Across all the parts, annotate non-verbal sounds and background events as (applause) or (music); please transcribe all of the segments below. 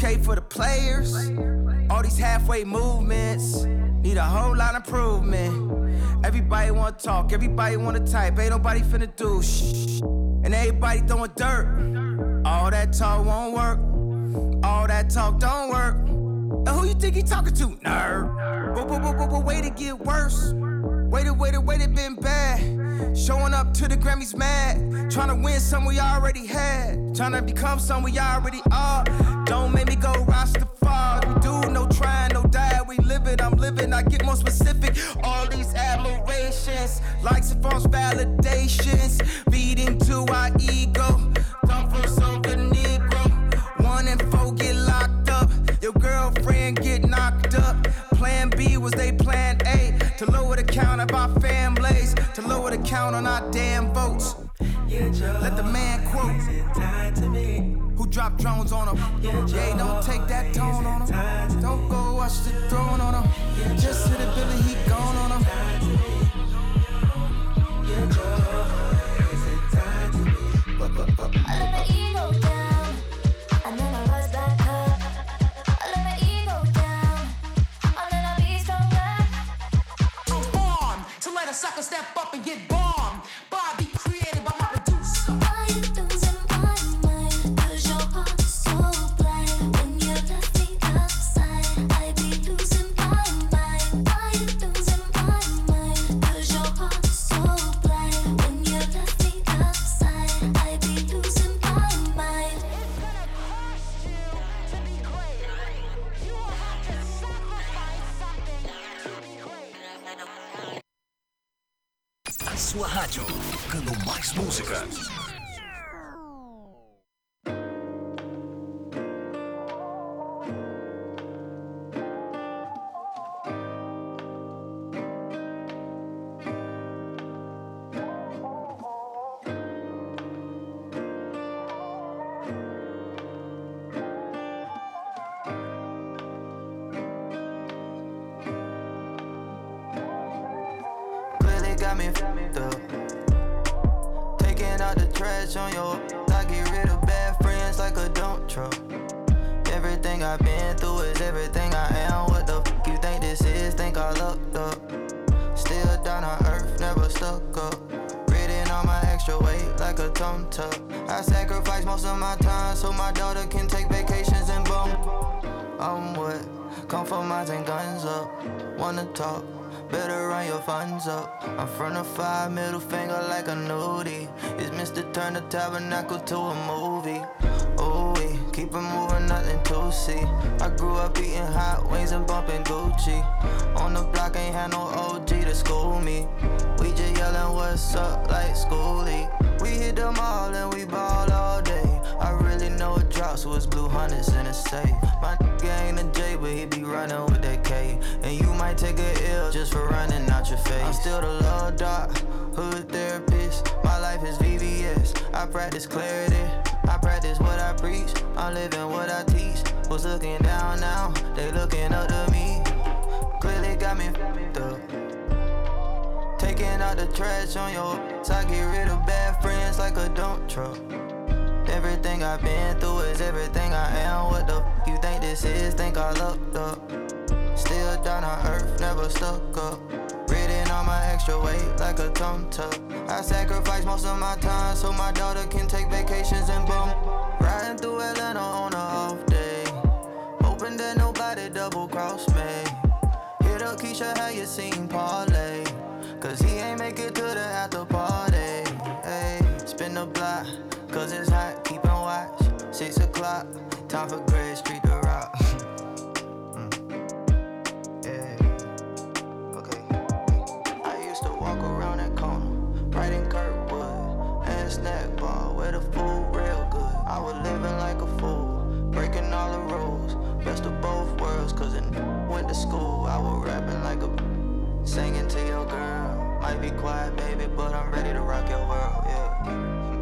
2K for the players. All these halfway movements need a whole lot of improvement. Everybody wanna talk, everybody wanna type, ain't nobody finna do shh. And everybody throwing dirt. All that talk won't work. All that talk don't work. And who you think he talking to, nerd? But, but, but, but, but way to get worse. Waited, waited, waited, been bad. Showing up to the Grammys mad. Trying to win some we already had. Trying to become some we already are. Don't make me go Rastafari. Who dropped drones on him. Yeah, don't take that tone on him. Don't go watch the throne on him. Just hit a Billy, he gone on him. I let my ego down, tabernacle to a movie. Ooh, we keep it moving, nothing to see. I grew up eating hot wings and bumping Gucci. On the block, ain't had no OG to school me. We just yelling, what's up, like schoolie. We hit them all and we ball all day. I really know it drops was blue hundreds in a safe. My ain't a J, but he be running with that K. And you might take a L just for running out your face. I'm still the love doc, hood therapist. My life is I practice clarity. I practice what I preach. I'm living what I teach. Was looking down now, they looking up to me. Clearly got me f***ed up. Taking Taking out the trash on your so I get rid of bad friends like a dump truck. Everything I've been through is everything I am. What the f you think this is? Think I lucked up. Still down on earth, never stuck up. Ridden on my extra weight like a tum tuck. I sacrifice most of my time so my daughter can take vacations and boom. Riding through Atlanta on a off day. Hoping that nobody double cross me. Hit up Keisha, how you seen parlay? Cause he ain't make it to the after party. Hey, spin the block, cause it's hot, keeping watch. Six o'clock, time for food real good. I was living like a fool, breaking all the rules. Best of both worlds, cause it went to school. I was rapping like a singing to your girl. Might be quiet, baby, but I'm ready to rock your world, yeah.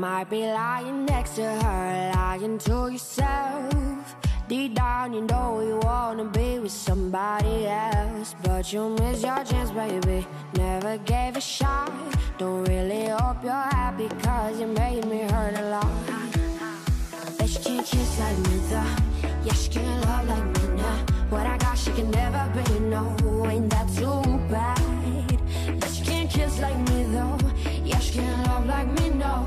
Might be lying next to her, lying to yourself. Deep down, you know you wanna be with somebody else, but you miss your chance, baby. Never gave a shot. Don't really hope you're happy, cause you made me hurt a lot. Bet she can't kiss like me, though. Yeah, she can't love like me now. What I got, she can never be, no. Ain't that too bad? Bet she can't kiss like me, though. Yeah, she can't love like me, no.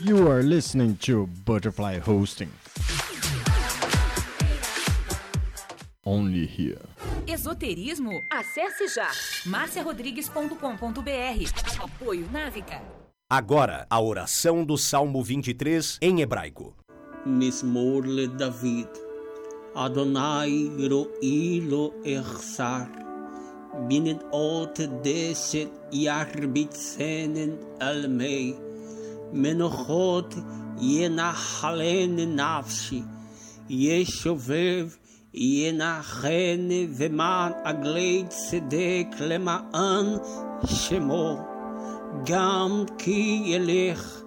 You are listening to Butterfly Hosting. Only here. Esoterismo? Acesse já marciarodrigues.com.br. Apoio Návica. Agora, a oração do Salmo 23 em hebraico. Mismor le David. Adonai ro'ilo ersar. binnen alte deset jaar bitzenen al mij. מנוחות ינחלני נפשי, ישובב ינחני ומען עגלי צדק למען שמו, גם כי ילך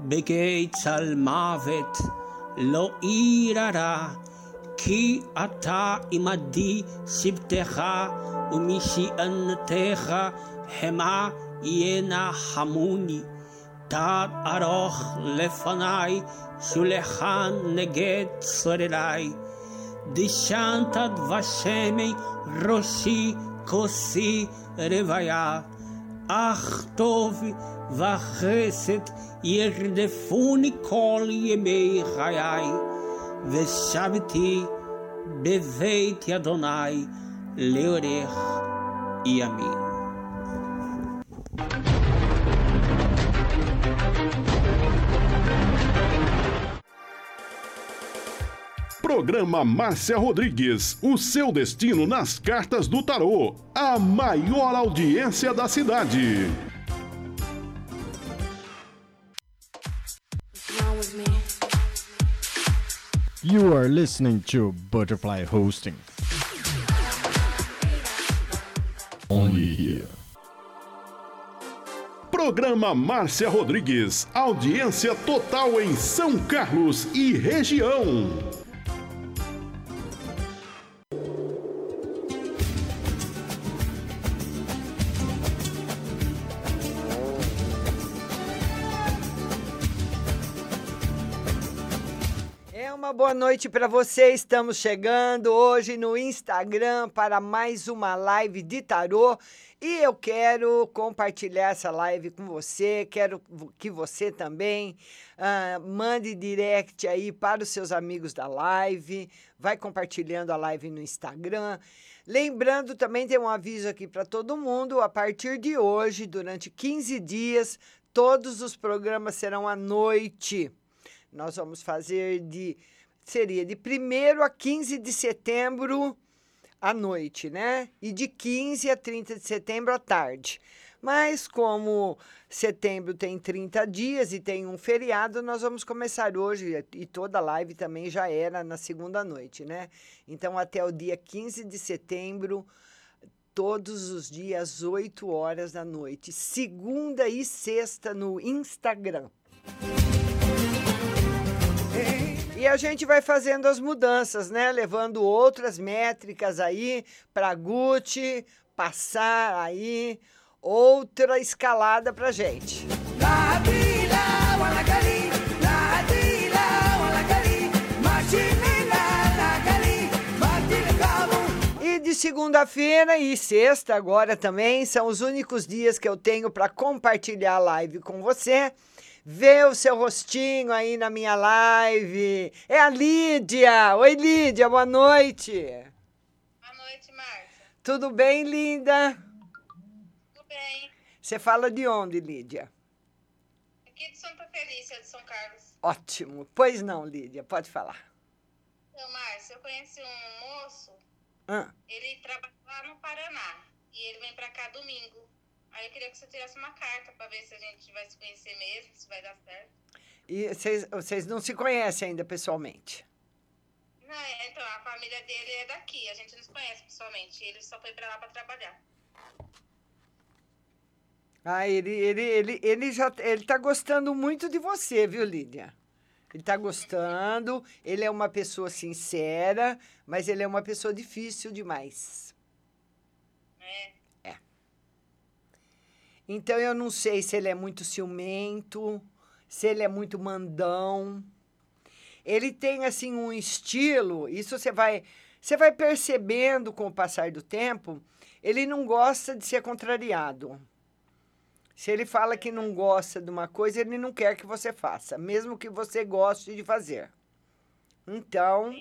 בגי צל מוות, לא עיר הרע, כי אתה עמדי שבתך ומשענתך המה ינחמוני. תת ארוך לפניי, שולחן נגד צורריי. דשנת דבשמי ראשי כוסי רוויה. אך טוב וחסד ירדפוני כל ימי חיי, ושבתי בבית Leorer e a. Programa Márcia Rodrigues, o seu destino nas cartas do tarô, a maior audiência da cidade. You are listening to Butterfly Hosting. Only here. Programa Márcia Rodrigues, audiência total em São Carlos e região. Boa noite para você. Estamos chegando hoje no Instagram para mais uma live de tarô e eu quero compartilhar essa live com você. Quero que você também ah, mande direct aí para os seus amigos da live. Vai compartilhando a live no Instagram. Lembrando também, tem um aviso aqui para todo mundo: a partir de hoje, durante 15 dias, todos os programas serão à noite. Nós vamos fazer de. Seria de 1 a 15 de setembro à noite, né? E de 15 a 30 de setembro à tarde. Mas como setembro tem 30 dias e tem um feriado, nós vamos começar hoje e toda a live também já era na segunda noite, né? Então até o dia 15 de setembro, todos os dias 8 horas da noite, segunda e sexta no Instagram. E a gente vai fazendo as mudanças, né? Levando outras métricas aí para Gucci passar aí outra escalada pra gente. E de segunda-feira e sexta agora também são os únicos dias que eu tenho para compartilhar a live com você. Ver o seu rostinho aí na minha live. É a Lídia. Oi, Lídia, boa noite. Tudo bem, linda? Tudo bem. Você fala de onde, Lídia? Aqui de Santa Felícia, de São Carlos. Ótimo. Pois não, Lídia, pode falar. Então, Márcio, eu conheci um moço, Ah, ele trabalha lá no Paraná. E ele vem pra cá domingo. Aí eu queria que você tirasse uma carta pra ver se a gente vai se conhecer mesmo, se vai dar certo. e vocês, vocês não se conhecem ainda pessoalmente? Não, é, então, a família dele é daqui, a gente não se conhece pessoalmente. Ele só foi pra lá pra trabalhar. Ah, ele, ele, ele, ele já ele tá gostando muito de você, viu, Lídia? Ele tá gostando, ele é uma pessoa sincera, mas ele é uma pessoa difícil demais. É. Então eu não sei se ele é muito ciumento, se ele é muito mandão. Ele tem assim um estilo, isso você vai você vai percebendo com o passar do tempo, ele não gosta de ser contrariado. Se ele fala que não gosta de uma coisa, ele não quer que você faça, mesmo que você goste de fazer. Então,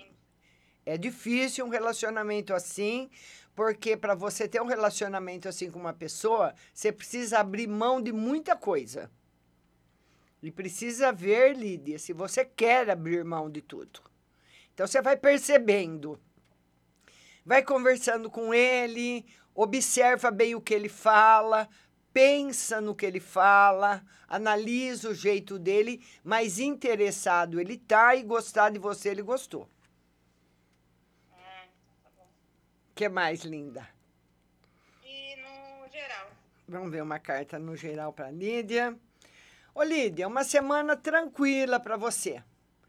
é difícil um relacionamento assim, porque para você ter um relacionamento assim com uma pessoa, você precisa abrir mão de muita coisa. E precisa ver, Lídia, se você quer abrir mão de tudo. Então você vai percebendo. Vai conversando com ele, observa bem o que ele fala, pensa no que ele fala, analisa o jeito dele, mas interessado ele tá e gostar de você ele gostou. Que mais, linda? E no geral. Vamos ver uma carta no geral para Lídia. Ô, Lídia, uma semana tranquila para você.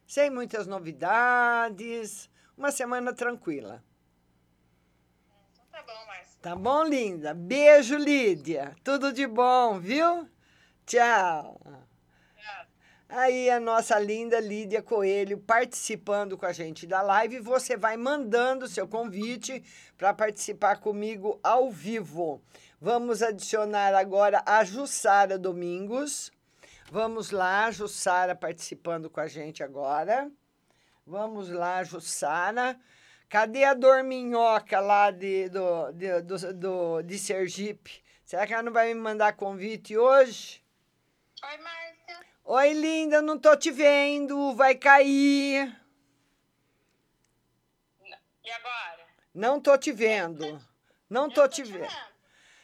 Sem muitas novidades. Uma semana tranquila. Então tá bom, Márcio. Tá bom, linda? Beijo, Lídia. Tudo de bom, viu? Tchau. Aí a nossa linda Lídia Coelho participando com a gente da live. Você vai mandando seu convite para participar comigo ao vivo. Vamos adicionar agora a Jussara Domingos. Vamos lá, Jussara participando com a gente agora. Vamos lá, Jussara. Cadê a Dorminhoca lá de, do, de, do, do, de Sergipe? Será que ela não vai me mandar convite hoje? Oi, Márcia. Oi, linda, não tô te vendo. Vai cair. E agora? Não tô te vendo. Não tô te vendo.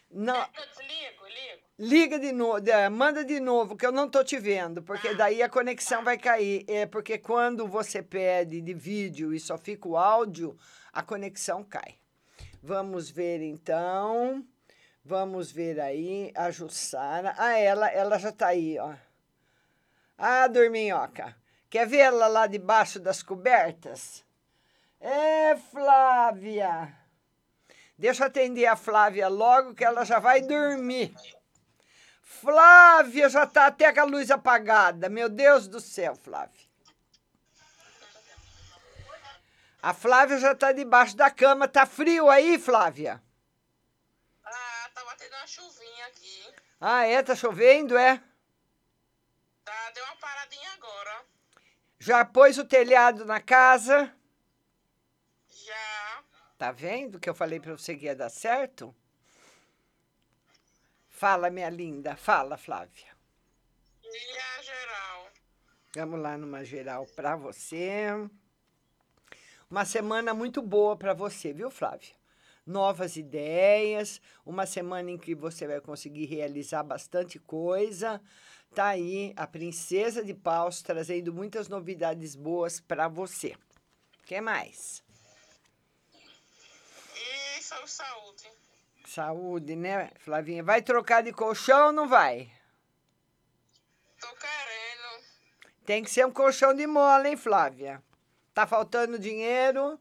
Não. Eu desligo, ligo. Liga de novo, manda de novo, que eu não tô te vendo, porque daí a conexão vai cair. É porque quando você pede de vídeo e só fica o áudio, a conexão cai. Vamos ver então. Vamos ver aí a Jussara. Ah, ela, ela já tá aí, ó. Ah, dorminhoca. Quer vê-la lá debaixo das cobertas? É, Flávia. Deixa eu atender a Flávia logo, que ela já vai dormir. Flávia, já tá até com a luz apagada. Meu Deus do céu, Flávia. A Flávia já tá debaixo da cama. Tá frio aí, Flávia? Ah, tá batendo uma chuvinha aqui. Ah, é? Tá chovendo, é? Deu uma paradinha agora. Já pôs o telhado na casa? Já. Tá vendo que eu falei pra você que ia dar certo? Fala, minha linda. Fala, Flávia. E a geral. Vamos lá numa geral pra você. Uma semana muito boa pra você, viu, Flávia? Novas ideias, uma semana em que você vai conseguir realizar bastante coisa. Tá aí a Princesa de Paus trazendo muitas novidades boas pra você. O que mais? E só saúde. Saúde, né, Flavinha? Vai trocar de colchão ou não vai? Tô querendo. Tem que ser um colchão de mola, hein, Flávia? Tá faltando dinheiro?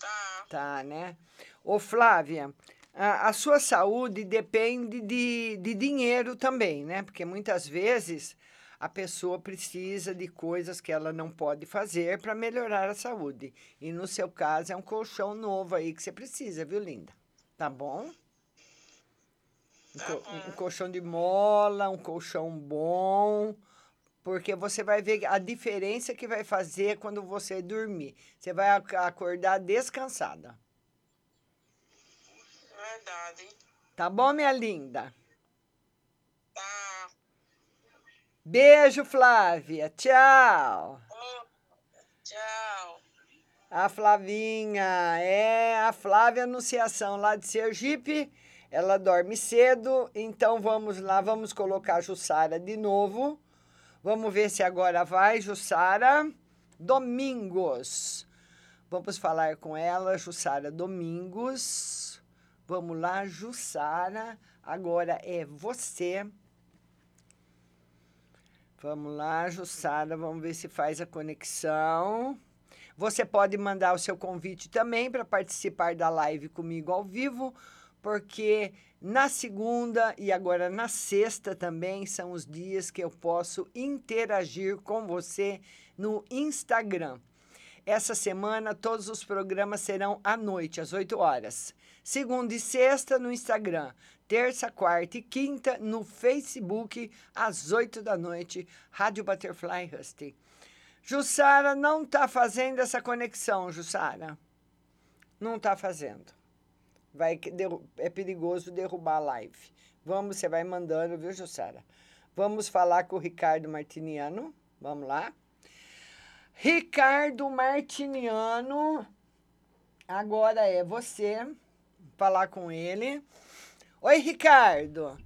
Tá. Tá, né? Ô, Flávia, a, a sua saúde depende de, de dinheiro também, né? Porque muitas vezes a pessoa precisa de coisas que ela não pode fazer para melhorar a saúde. E no seu caso é um colchão novo aí que você precisa, viu, linda? Tá bom? Um, co- um colchão de mola, um colchão bom, porque você vai ver a diferença que vai fazer quando você dormir. Você vai ac- acordar descansada. Verdade. Tá bom, minha linda? Tá. Beijo, Flávia. Tchau. Tchau. A Flavinha, é a Flávia Anunciação lá de Sergipe. Ela dorme cedo, então vamos lá, vamos colocar a Jussara de novo. Vamos ver se agora vai, Jussara Domingos. Vamos falar com ela, Jussara Domingos. Vamos lá, Jussara. Agora é você. Vamos lá, Jussara, vamos ver se faz a conexão. Você pode mandar o seu convite também para participar da live comigo ao vivo, porque na segunda e agora na sexta também são os dias que eu posso interagir com você no Instagram. Essa semana todos os programas serão à noite, às 8 horas. Segunda e sexta no Instagram. Terça, quarta e quinta no Facebook, às 8 da noite, Rádio Butterfly Husting. Jussara não está fazendo essa conexão, Jussara. Não está fazendo. Vai, é perigoso derrubar a live. Vamos, você vai mandando, viu, Jussara? Vamos falar com o Ricardo Martiniano. Vamos lá. Ricardo Martiniano, agora é você falar com ele. Oi, Ricardo.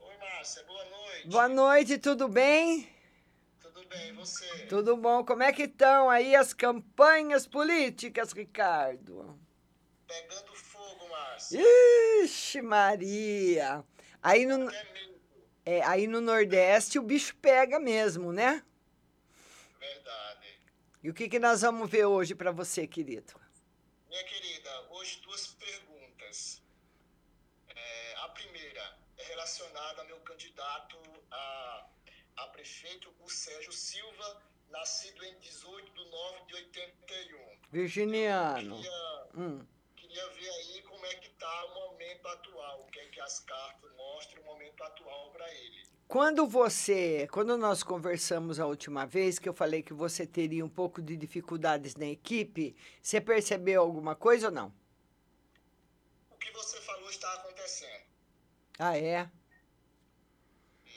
Oi, Márcia, boa noite. Boa noite, tudo bem? Tudo bem, você? Tudo bom? Como é que estão aí as campanhas políticas, Ricardo? Pegando fogo, Márcia. Ixi, Maria. Aí no, é, aí no Nordeste o bicho pega mesmo, né? Verdade. E o que, que nós vamos ver hoje para você, querido? Minha querida, hoje duas perguntas. É, a primeira é relacionada ao meu candidato a, a prefeito, o Sérgio Silva, nascido em 18 de 9 de 81. Virginiano. Queria, Hum. queria ver aí como é que está o momento atual, o que é que as cartas mostram o momento atual para ele. Quando você, quando nós conversamos a última vez, que eu falei que você teria um pouco de dificuldades na equipe, você percebeu alguma coisa ou não? O que você falou está acontecendo. Ah, é?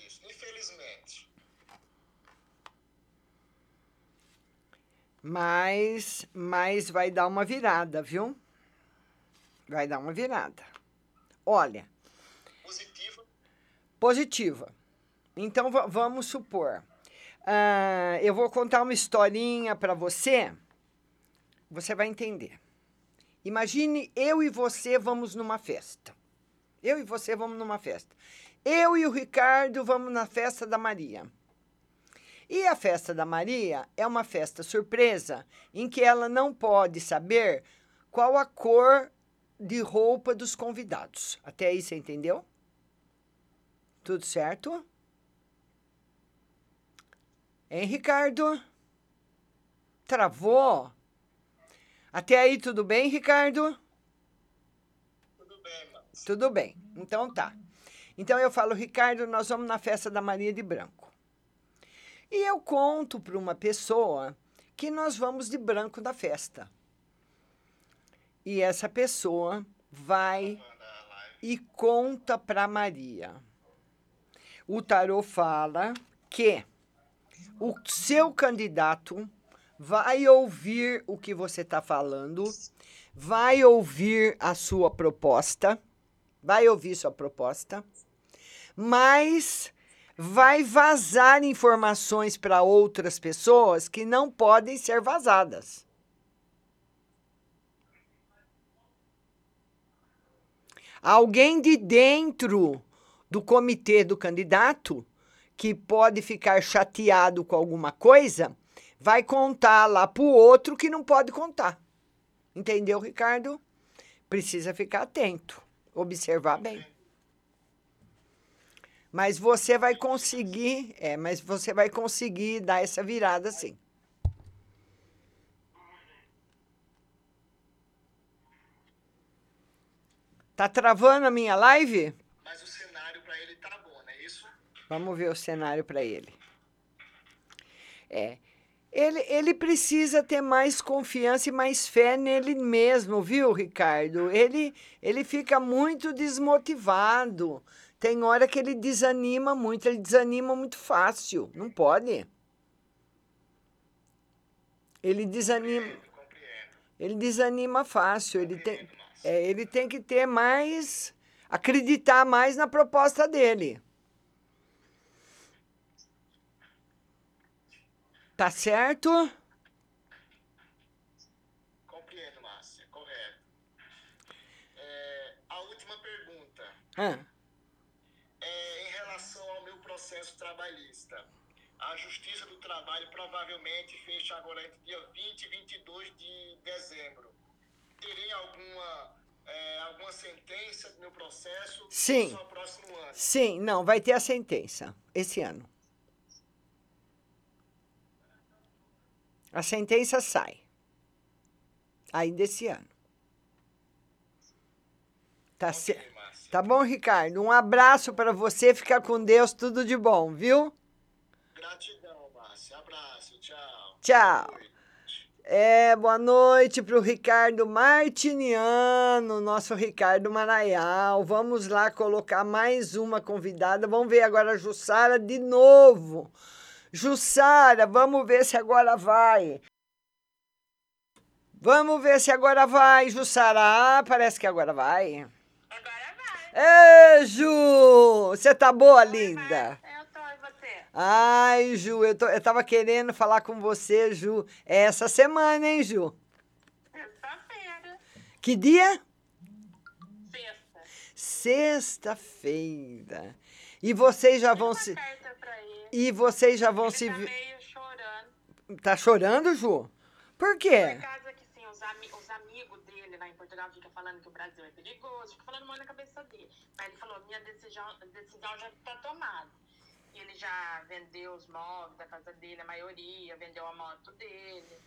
Isso, infelizmente. Mas, mas vai dar uma virada, viu? Vai dar uma virada. Olha. Positiva? Positiva. Então va- vamos supor. ah, eu vou contar uma historinha para você. Você vai entender. Imagine eu e você vamos numa festa. Eu e você vamos numa festa. Eu e o Ricardo vamos na festa da Maria. E a festa da Maria é uma festa surpresa em que ela não pode saber qual a cor de roupa dos convidados. Até aí você entendeu? Tudo certo? Hein, Ricardo? Travou? Até aí tudo bem, Ricardo? Tudo bem. Então tá. Então eu falo, Ricardo, nós vamos na festa da Maria de Branco. E eu conto para uma pessoa que nós vamos de branco na festa. E essa pessoa vai e conta para Maria. O tarô fala que o seu candidato vai ouvir o que você está falando, vai ouvir a sua proposta, vai ouvir sua proposta, mas vai vazar informações para outras pessoas que não podem ser vazadas. Alguém de dentro do comitê do candidato que pode ficar chateado com alguma coisa, vai contar lá para o outro que não pode contar. Entendeu, Ricardo? Precisa ficar atento, observar bem. Mas você vai conseguir, é, mas você vai conseguir dar essa virada sim. Tá travando a minha live? Mas o cenário para ele tá bom, não é isso? Vamos ver o cenário para ele. É. Ele, ele precisa ter mais confiança e mais fé nele mesmo, viu, Ricardo? Ele, ele fica muito desmotivado. Tem hora que ele desanima muito, ele desanima muito fácil. Não pode. Ele desanima. Ele desanima fácil. Ele tem, é, ele tem que ter mais. acreditar mais na proposta dele. Tá certo? Compreendo, Márcia, correto. É, a última pergunta. Ah, É, em relação ao meu processo trabalhista, a Justiça do Trabalho provavelmente fecha agora entre dia 20 e 22 de dezembro. Terei alguma, é, alguma sentença do meu processo? Sim. Só próximo ano. sim, não, vai ter a sentença esse ano. A sentença sai. Ainda esse ano. Tá, ce... tá bom, Ricardo? Um abraço para você, fica com Deus, tudo de bom, viu? Gratidão, Márcia. Abraço, tchau. Tchau. É, boa noite para o Ricardo Martiniano, nosso Ricardo Maraial. Vamos lá colocar mais uma convidada. Vamos ver agora a Jussara de novo. Jussara, vamos ver se agora vai. Vamos ver se agora vai, Jussara. Ah, parece que agora vai. Agora vai. Ê, Ju! Você tá boa, linda? Eu tô, e você? Ai, Ju, eu, tô, eu tava querendo falar com você, Ju, essa semana, hein, Ju? Sexta-feira. Que dia? Sexta. Sexta-feira. E vocês já vão se. Carta pra ele. E vocês já vão se. Tá meio chorando. Tá chorando, Ju? Por quê? Por causa que, sim, os, ami os amigos dele lá em Portugal ficam falando que o Brasil é perigoso, ficam falando muito na cabeça dele. Mas ele falou, minha decisão, decisão já tá tomada. E ele já vendeu os móveis da casa dele, a maioria, vendeu a moto dele.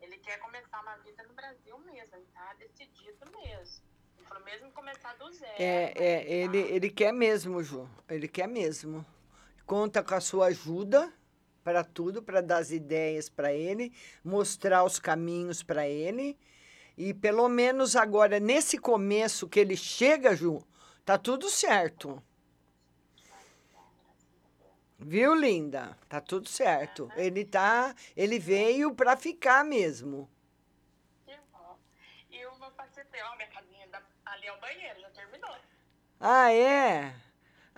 Ele quer começar uma vida no Brasil mesmo, ele tá decidido mesmo. Ele falou, mesmo começar do zero. É, é, ele, ele quer mesmo, Ju. Ele quer mesmo. Conta com a sua ajuda para tudo, para dar as ideias para ele, mostrar os caminhos para ele. E pelo menos agora, nesse começo que ele chega, Ju, tá tudo certo. Viu, linda? Tá tudo certo. Ele tá, ele veio para ficar mesmo. Que bom. E o meu parceiro, ó, minha casinha ali é o banheiro, já terminou. Ah, é?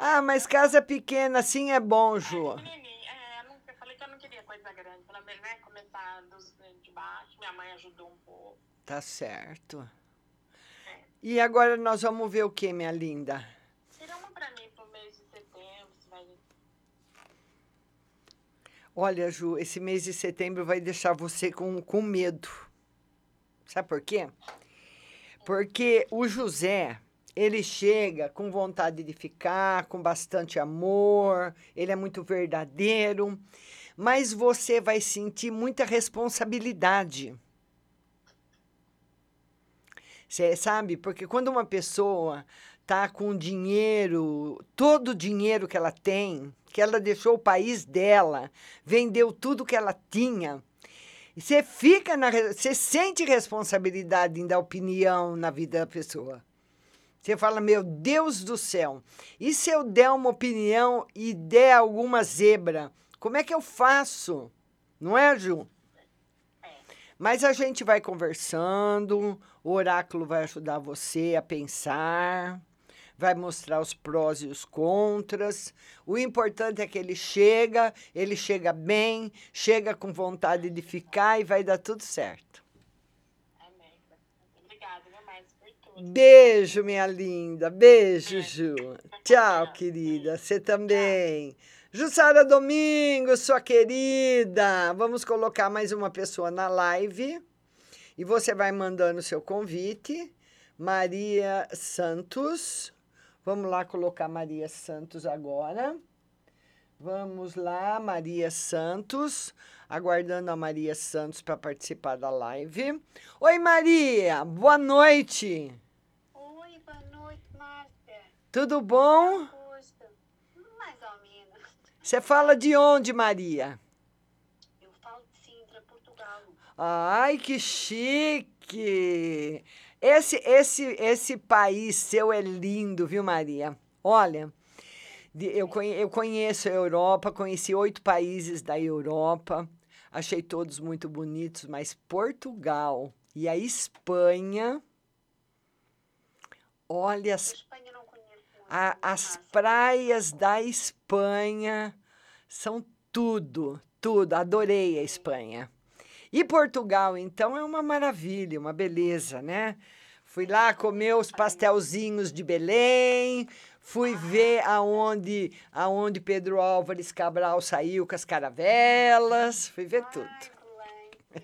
Ah, mas casa pequena assim é bom, Ju. Pequenininho, é, eu, falei que eu não queria coisa grande, pelo menos, né, começar dos de baixo, minha mãe ajudou um pouco. Tá certo. E agora nós vamos ver o que, minha linda? Tira uma pra mim pro mês de setembro, se vai... Olha, Ju, esse mês de setembro vai deixar você com, com medo. Sabe por quê? Porque o José, ele chega com vontade de ficar, com bastante amor, ele é muito verdadeiro, mas você vai sentir muita responsabilidade. Você sabe? Porque quando uma pessoa tá com dinheiro, todo o dinheiro que ela tem, que ela deixou o país dela, vendeu tudo que ela tinha, você fica na, você sente responsabilidade em dar opinião na vida da pessoa. Você fala, meu Deus do céu, e se eu der uma opinião e der alguma zebra, como é que eu faço? Não é, Ju? Mas a gente vai conversando, o oráculo vai ajudar você a pensar, vai mostrar os prós e os contras. O importante é que ele chega, ele chega bem, chega com vontade de ficar e vai dar tudo certo. Obrigada, viu, mais por tudo. Beijo, minha linda. Beijo, Ju. Tchau, querida. Você também. Jussara Domingos, sua querida. Vamos colocar mais uma pessoa na live. E você vai mandando seu convite. Maria Santos. Vamos lá colocar Maria Santos agora. Vamos lá, Maria Santos. Aguardando a Maria Santos para participar da live. Oi, Maria. Boa noite. Oi, boa noite, Márcia. Tudo bom? Augusto. Mais ou menos. Você fala de onde, Maria? Eu falo de Ai, que chique! Esse, esse, esse país seu é lindo, viu, Maria? Olha, de- eu, conhe- eu conheço a Europa, conheci oito países da Europa, achei todos muito bonitos, mas Portugal e a Espanha, olha as, a- as praias da Espanha são tudo, tudo, adorei a Espanha. E Portugal, então, é uma maravilha, uma beleza, né? Fui lá comer os pastelzinhos de Belém, fui ver aonde, aonde Pedro Álvares Cabral saiu com as caravelas, fui ver tudo. E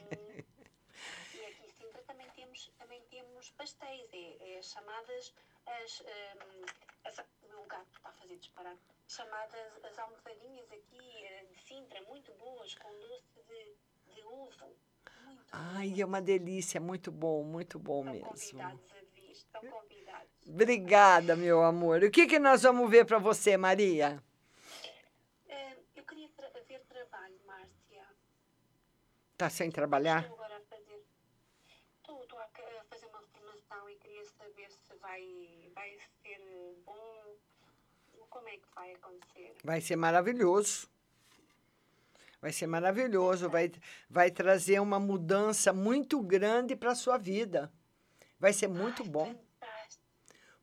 aqui em Sintra também temos, também temos pastéis, é, é chamadas as, as. O meu gato está a fazer disparar. Chamadas as almofadinhas aqui eh, de Sintra, muito boas, com doce de, de ovo. Ai, é uma delícia, muito bom, muito bom mesmo. Convidados a vir, estão convidados. Obrigada, meu amor. O que, que nós vamos ver para você, Maria? Eh, eu queria tra- ver trabalho, Márcia. Tá sem trabalhar? Estou agora a fazer. Estou, a fazer uma formação e queria saber se vai, vai ser bom. Como é que vai acontecer? Vai ser maravilhoso. Vai ser maravilhoso, vai, vai trazer uma mudança muito grande para a sua vida. Vai ser muito bom.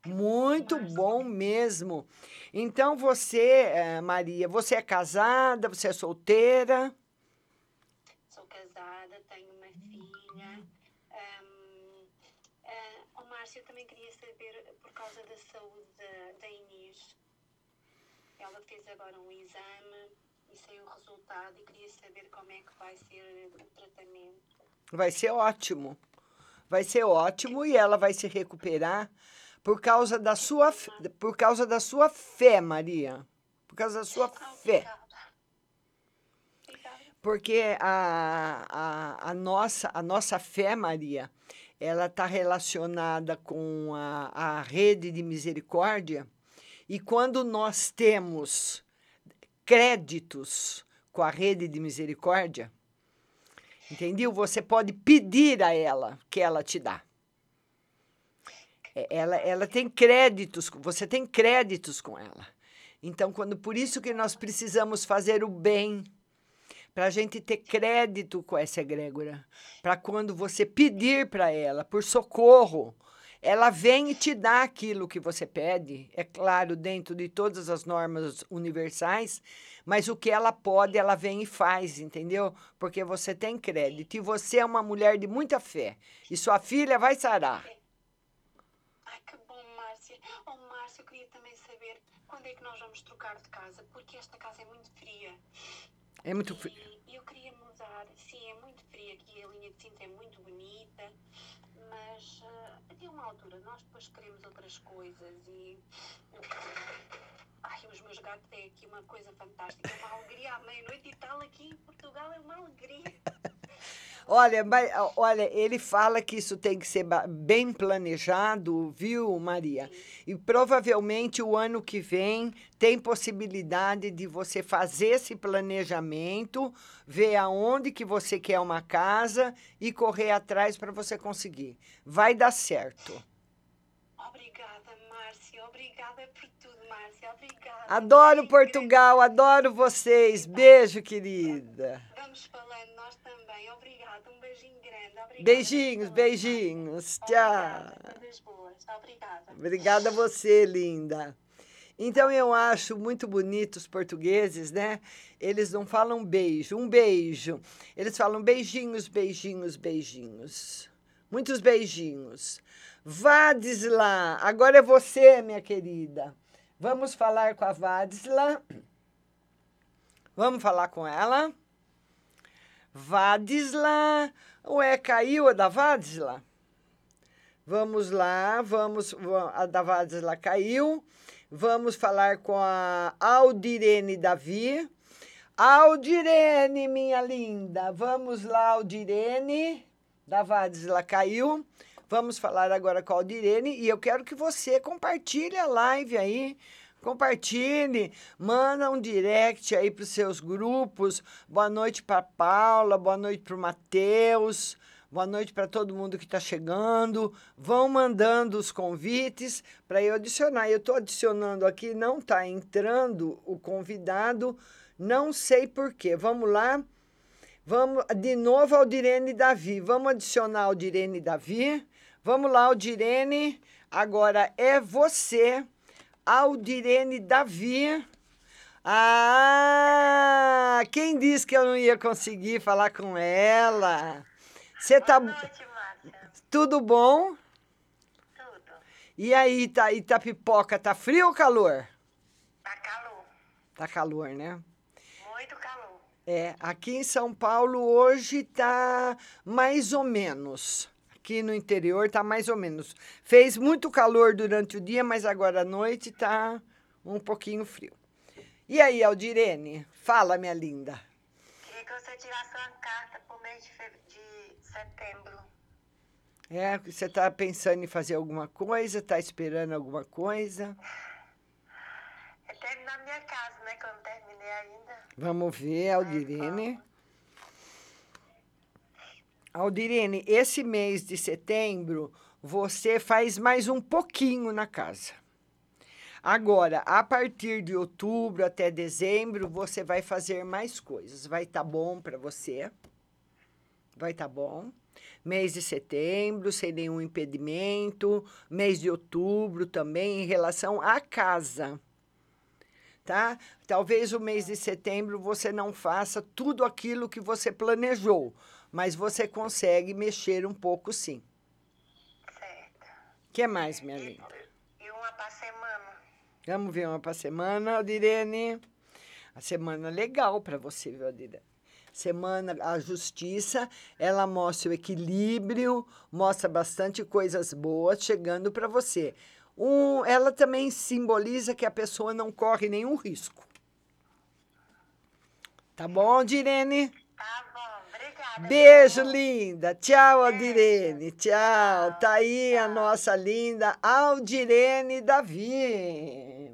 Muito bom mesmo. Então você, eh, Maria, você é casada, você é solteira? Sou casada, tenho uma filha. Ahm, ah, oh, Márcia, eu também queria saber, por causa da saúde da, da Inês, ela fez agora um exame e saiu o resultado e queria saber como é que vai ser o tratamento. Vai ser ótimo. Vai ser ótimo e ela vai se recuperar por causa da sua, por causa da sua fé, Maria. Por causa da sua fé. Porque a, a, a, nossa, a nossa fé, Maria, ela está relacionada com a, a rede de misericórdia. E quando nós temos créditos com a rede de misericórdia, entendeu? Você pode pedir a ela que ela te dá. É, Ela, ela tem créditos, você tem créditos com ela. Então, quando por isso que nós precisamos fazer o bem, para a gente ter crédito com essa egrégora, para quando você pedir para ela por socorro, ela vem e te dá aquilo que você pede, é claro, dentro de todas as normas universais, mas o que ela pode, ela vem e faz, entendeu? Porque você tem crédito e você é uma mulher de muita fé, e sua filha vai sarar. Ai, que bom, Márcia. Oh, Márcia, eu queria também saber quando é que nós vamos trocar de casa, porque esta casa é muito fria. É muito frio. E eu queria mudar. Sim, é muito fria aqui, a linha de cinta é muito bonita, mas ah, até uma altura nós depois queremos outras coisas e. Ai, os meus gatos é aqui uma coisa fantástica, uma alegria à meia-noite e tal, aqui em Portugal é uma alegria. Olha, olha, ele fala que isso tem que ser bem planejado, viu, Maria? E provavelmente o ano que vem tem possibilidade de você fazer esse planejamento, ver aonde que você quer uma casa e correr atrás para você conseguir. Vai dar certo. Obrigada, Márcia, obrigada por tudo, Márcia, obrigada. Adoro Portugal, adoro vocês. Beijo, querida. Vamos também. Obrigada, um beijinho grande. Obrigada. Beijinhos, beijinhos. Tchau. Obrigada. Obrigada a você, linda. Então eu acho muito bonito os portugueses, né? Eles não falam beijo, um beijo. Eles falam beijinhos, beijinhos, beijinhos. Muitos beijinhos. Vadisla, agora é você, minha querida. Vamos falar com a Vadisla. Vamos falar com ela. Vadisla. Ué, caiu a da Vadisla? Vamos lá, vamos. va- A da Vadisla caiu. Vamos falar com a Aldirene Davi. Aldirene, minha linda. Vamos lá, Aldirene. Da Vadisla caiu. Vamos falar agora com a Aldirene. E eu quero que você compartilhe a live aí Compartilhe, manda um direct aí para os seus grupos. Boa noite para Paula, boa noite para o Matheus, boa noite para todo mundo que está chegando. Vão mandando os convites para eu adicionar. Eu estou adicionando aqui, não está entrando o convidado, não sei porquê. Vamos lá. Vamos de novo Aldirene Davi. Vamos adicionar Aldirene Davi. Vamos lá, Aldirene. Agora é você, Aldirene Davi. Ah, quem disse que eu não ia conseguir falar com ela? Você tá Tudo bom? Tudo. E aí, tá, Itapipoca, tá frio ou calor? Tá calor. Tá calor, né? Muito calor. É, aqui em São Paulo hoje tá mais ou menos. Aqui no interior tá mais ou menos. Fez muito calor durante o dia, mas agora à noite tá um pouquinho frio. E aí, Aldirene? Fala, minha linda. Queria que você tirasse uma carta pro mês de, fe- de setembro. É, você tá pensando em fazer alguma coisa? Tá esperando alguma coisa? É terminar minha casa, né? Que eu não terminei ainda. Vamos ver, Aldirene. Aldirene, esse mês de setembro, você faz mais um pouquinho na casa. Agora, a partir de outubro até dezembro, você vai fazer mais coisas. Vai estar bom para você. Vai estar bom. Mês de setembro, sem nenhum impedimento. Mês de outubro também, em relação à casa tá? Talvez o mês de setembro você não faça tudo aquilo que você planejou, mas você consegue mexer um pouco sim. Certo. O que mais, minha linda? E uma pra semana. Vamos ver uma para semana, Aldirene. A semana legal para você, viu, Aldirene? Semana, a justiça, ela mostra o equilíbrio, mostra bastante coisas boas chegando para você. Um, ela também simboliza que a pessoa não corre nenhum risco. Tá bom, Aldirene? Tá. Beijo, linda. Tchau, Aldirene. Tchau. Tá aí a nossa linda Aldirene Davi.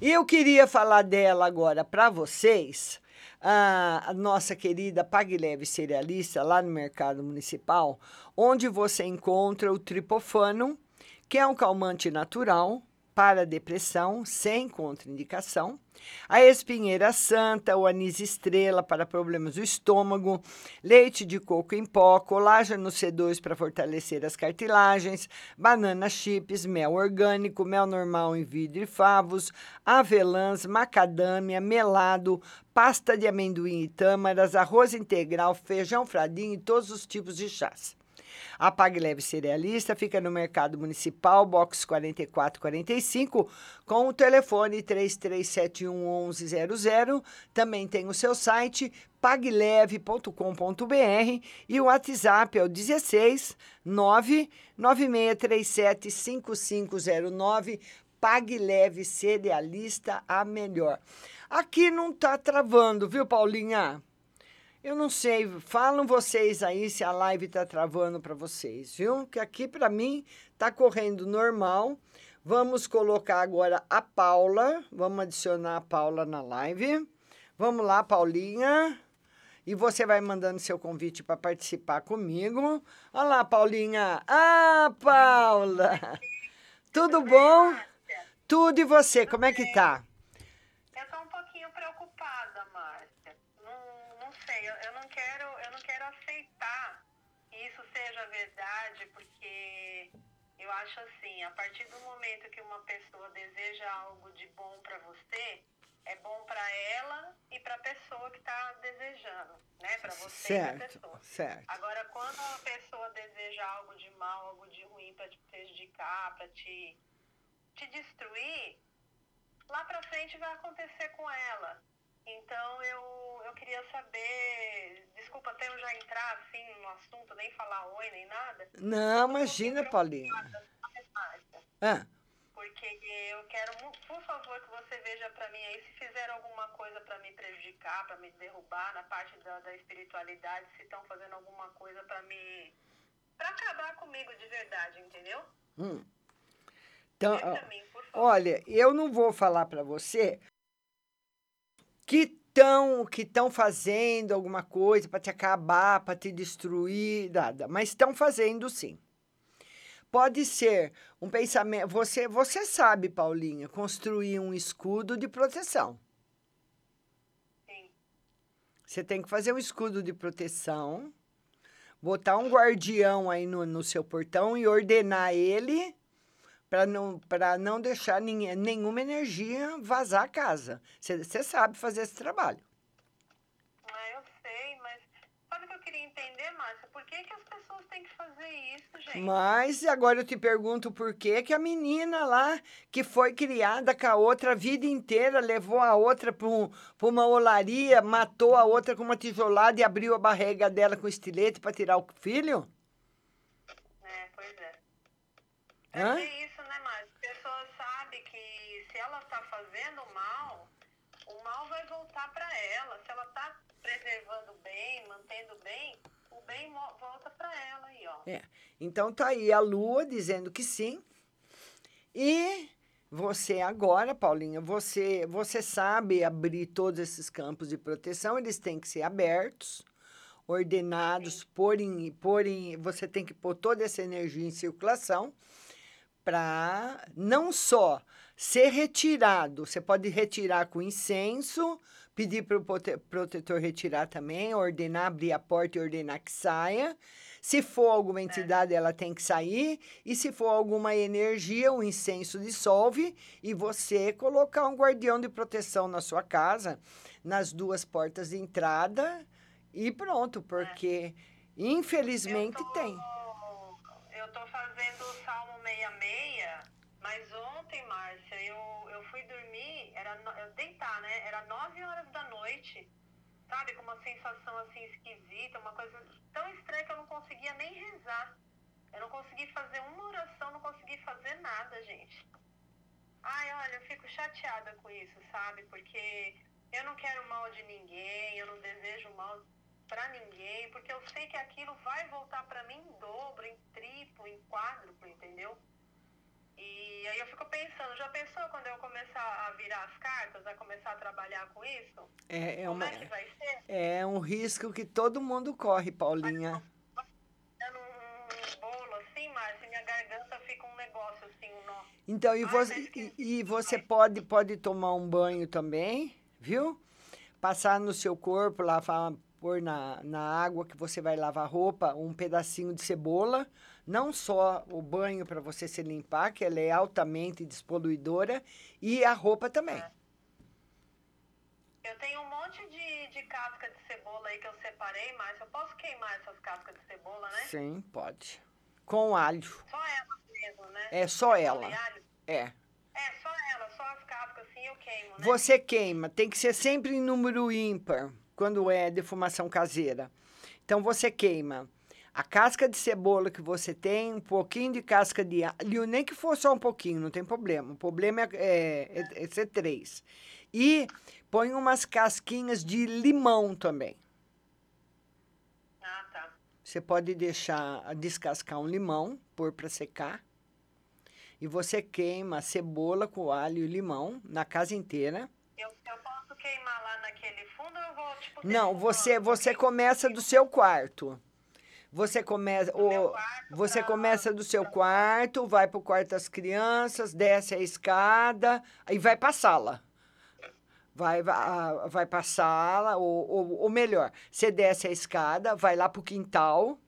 E eu queria falar dela agora para vocês. A, nossa querida Pague Leve Cerealista, lá no Mercado Municipal, onde você encontra o tripofano, que é um calmante natural para depressão, sem contraindicação. A espinheira santa, o anis estrela para problemas do estômago, leite de coco em pó, colágeno C2 para fortalecer as cartilagens, banana chips, mel orgânico, mel normal em vidro e favos, avelãs, macadâmia, melado, pasta de amendoim e tâmaras, arroz integral, feijão fradinho e todos os tipos de chás. A Pague Leve Cerealista fica no Mercado Municipal, box 4445, com o telefone 33711100. Também tem o seu site pagleve.com.br e o WhatsApp é o 16 99637 5509. Pague Leve Cerealista, a melhor. Aqui não tá travando, viu, Paulinha? Eu não sei, falam vocês aí se a live tá travando para vocês, viu? Que aqui para mim tá correndo normal. Vamos colocar agora a Paula, vamos adicionar a Paula na live. Vamos lá, Paulinha. E você vai mandando seu convite para participar comigo. Olha lá, Paulinha. Ah, Paula. (laughs) Tudo bom? Tudo e você, como é que tá? Eu tô um pouquinho preocupada, Márcia. Não, não sei, eu, eu não quero, eu não quero aceitar que isso seja verdade, porque eu acho assim, a partir do momento que uma pessoa deseja algo de bom pra você, é bom pra ela e pra pessoa que tá desejando, né? Pra você e pra Certo, pessoa. certo. Agora, quando a pessoa deseja algo de mal, algo de ruim pra te prejudicar, pra te, te destruir, lá pra frente vai acontecer com ela. Então eu, eu queria saber, eu já entrar assim no assunto, nem falar oi, nem nada. Não, imagina, Paulinha. Ah, Porque eu quero, por favor, que você veja pra mim aí se fizeram alguma coisa pra me prejudicar, pra me derrubar na parte da, da espiritualidade, se estão fazendo alguma coisa pra me pra acabar comigo de verdade, entendeu? Hum. Então, mim, olha, eu não vou falar para você que estão que estão fazendo alguma coisa para te acabar, para te destruir, nada, mas estão fazendo sim. Pode ser um pensamento. Você, você sabe, Paulinha, construir um escudo de proteção. Você tem que fazer um escudo de proteção, botar um guardião aí no, no seu portão e ordenar ele para não, pra não deixar ninguém, nenhuma energia vazar a casa. Você sabe fazer esse trabalho. Ah, eu sei, mas sabe o que eu queria entender, Márcia? Por que, que as pessoas têm que fazer isso, gente? Mas agora eu te pergunto por que que a menina lá, que foi criada com a outra a vida inteira, levou a outra para um, pra uma olaria, matou a outra com uma tijolada e abriu a barriga dela com estilete para tirar o filho? É, pois é. Hã? É isso, né, Márcia? A pessoa sabe que se ela tá fazendo mal, o mal vai voltar para ela. Se ela tá preservando bem, mantendo bem, o bem volta para ela aí, ó. É. Então tá aí a lua dizendo que sim. E você agora, Paulinha, você, você sabe abrir todos esses campos de proteção, eles têm que ser abertos, ordenados, em, pôr em, você tem que pôr toda essa energia em circulação para não só ser retirado, você pode retirar com incenso, pedir para o protetor retirar também, ordenar, abrir a porta e ordenar que saia. Se for alguma entidade, ela tem que sair. E se for alguma energia, o incenso dissolve e você colocar um guardião de proteção na sua casa, nas duas portas de entrada e pronto, porque infelizmente tem. Eu tô fazendo o Salmo 66, mas ontem, Márcia, eu, eu fui dormir, era eu deitar, né? Era 9 horas da noite, sabe? Com uma sensação assim esquisita, uma coisa tão estranha que eu não conseguia nem rezar. Eu não consegui fazer uma oração, não consegui fazer nada, gente. Ai, olha, eu fico chateada com isso, sabe? Porque eu não quero mal de ninguém, eu não desejo mal pra ninguém, porque eu sei que aquilo vai voltar pra mim em dobro, em triplo, em quádruplo, entendeu? E aí eu fico pensando, já pensou quando eu começar a virar as cartas, a começar a trabalhar com isso? É, é, Como uma, é que vai ser? é um risco que todo mundo corre, Paulinha. Dando um, um bolo assim, Márcia, minha garganta fica um negócio assim, um nó. Então, e você, que- e, e você pode, pode tomar um banho também, viu? Passar no seu corpo, lavar, pôr na, na água que você vai lavar roupa, um pedacinho de cebola. Não só o banho para você se limpar, que ela é altamente despoluidora, e a roupa também. Eu tenho um monte de, de casca de cebola aí que eu separei, Márcia. Eu posso queimar essas cascas de cebola, né? Sim, pode. Com alho. Só ela mesmo, né? É só ela. É. É, só ela, só as cascas assim eu queimo, né? Você queima, tem que ser sempre em número ímpar, quando é defumação caseira. Então, você queima a casca de cebola que você tem, um pouquinho de casca de alho, nem que for só um pouquinho, não tem problema. O problema é, é, é- é ser três. E põe umas casquinhas de limão também. Ah, tá. Você pode deixar descascar um limão, pôr para secar. E você queima a cebola com alho e limão na casa inteira. Eu, eu posso queimar lá naquele fundo ou eu vou, tipo, Não, você você começa do seu quarto. Você começa o, você começa do seu quarto, vai pro quarto das crianças, desce a escada e vai pra sala. Vai vai, vai pra sala, ou, ou, ou melhor, você desce a escada, vai lá pro quintal,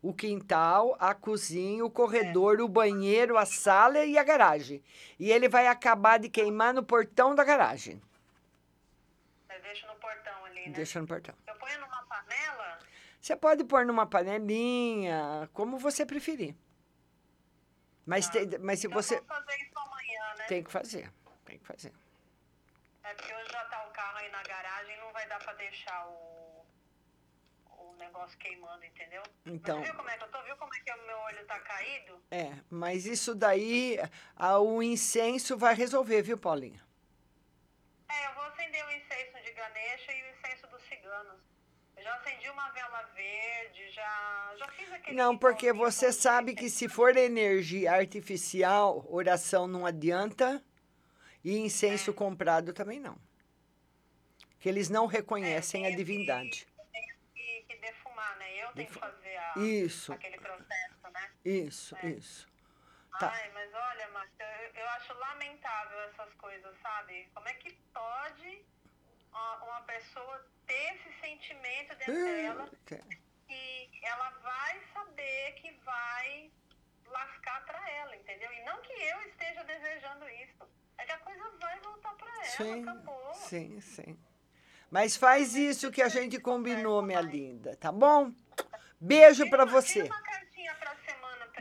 o quintal, a cozinha, o corredor, o banheiro, a sala e a garagem. E ele vai acabar de queimar no portão da garagem. Eu deixo no portão ali, né? Deixa no portão. Eu ponho numa panela? Você pode pôr numa panelinha, como você preferir. Mas, tem- mas se você. Vou fazer isso amanhã, né? Tem que fazer. Tem que fazer. É porque hoje já tá o carro aí na garagem, não vai dar pra deixar o, o negócio queimando, entendeu? Então- Mas viu como é que eu tô? Viu como é que o meu olho tá caído? É, mas isso daí, a- o incenso vai resolver, viu, Paulinha? É, eu vou acender o incenso de Ganesha e o incenso dos ciganos. Já acendi uma vela verde, já, já fiz aquele. Não, porque você sabe que se for energia artificial, oração não adianta e incenso comprado também não. Que eles não reconhecem a divindade. que, que defumar, né? Eu tenho que fazer a, Isso. aquele processo, né? Isso, isso. Tá. Ai, mas olha, Márcia, eu, eu acho lamentável essas coisas, sabe? Como é que pode uma pessoa ter esse sentimento dentro dela e ela vai saber que vai lascar pra ela, entendeu? E não que eu esteja desejando isso. É que a coisa vai voltar pra ela, Sim, acabou. sim, sim. Mas faz isso que a gente combinou, minha linda, tá bom? Beijo pra você.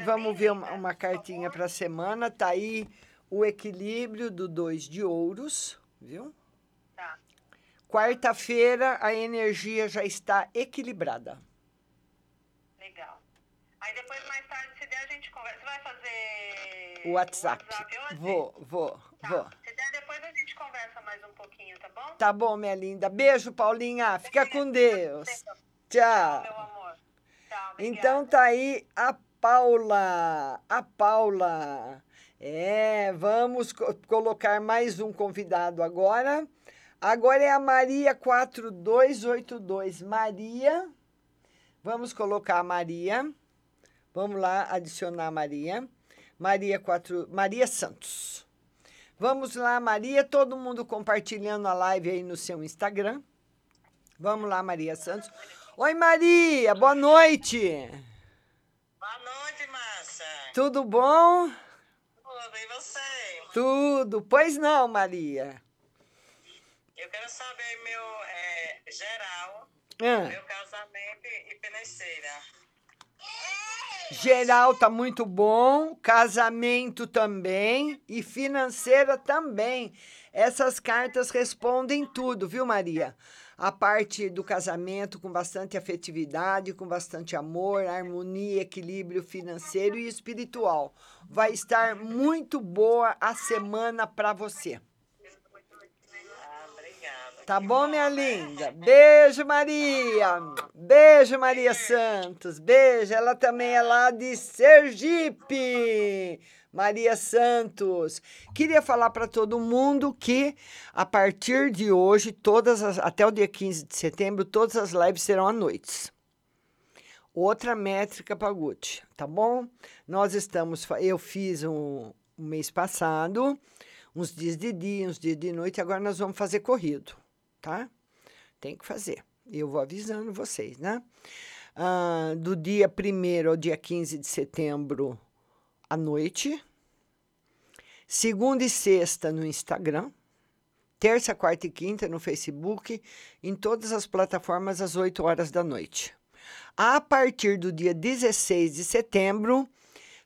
Vamos ver uma, uma cartinha pra semana. Tá aí o equilíbrio do dois de ouros, viu? Tá. Quarta-feira a energia já está equilibrada. Legal. Aí depois, mais tarde, se der, a gente conversa. Você vai fazer O WhatsApp. hoje? Vou, vou, vou. Se der, depois a gente conversa mais um pouquinho, tá bom? Tá bom, minha linda. Beijo, Paulinha. Fica com Deus. Tchau. Meu amor. Tchau, Então tá aí a Paula. A Paula. É, vamos co- colocar mais um convidado agora. Agora é a Maria 4282. Maria. Vamos colocar a Maria. Vamos lá adicionar a Maria. Maria 4, Maria Santos. Vamos lá, Maria, todo mundo compartilhando a live aí no seu Instagram. Vamos lá, Maria Santos. Oi, Maria, boa noite. Boa noite, Márcia. Tudo bom? Tudo, e você? Tudo. Pois não, Maria. Eu quero saber meu é, geral, Ah. meu casamento e financeira. Geral tá muito bom, casamento também e financeira também. Essas cartas respondem tudo, viu, Maria? A parte do casamento com bastante afetividade, com bastante amor, harmonia, equilíbrio financeiro e espiritual. Vai estar muito boa a semana para você. Tá bom, minha linda? Beijo, Maria. Beijo, Maria Santos. Beijo. Ela também é lá de Sergipe. Maria Santos. Queria falar para todo mundo que a partir de hoje, todas as- até o dia 15 de setembro, todas as lives serão à noite. Outra métrica para Gucci, tá bom? Nós estamos, eu fiz um, um mês passado, uns dias de dia, uns dias de noite, agora nós vamos fazer corrido, tá? Tem que fazer. Eu vou avisando vocês, né? Ah, do dia 1 ao dia 15 de setembro, à noite. Segunda e sexta no Instagram. Terça, quarta e quinta no Facebook. Em todas as plataformas às 8 horas da noite. A partir do dia 16 de setembro,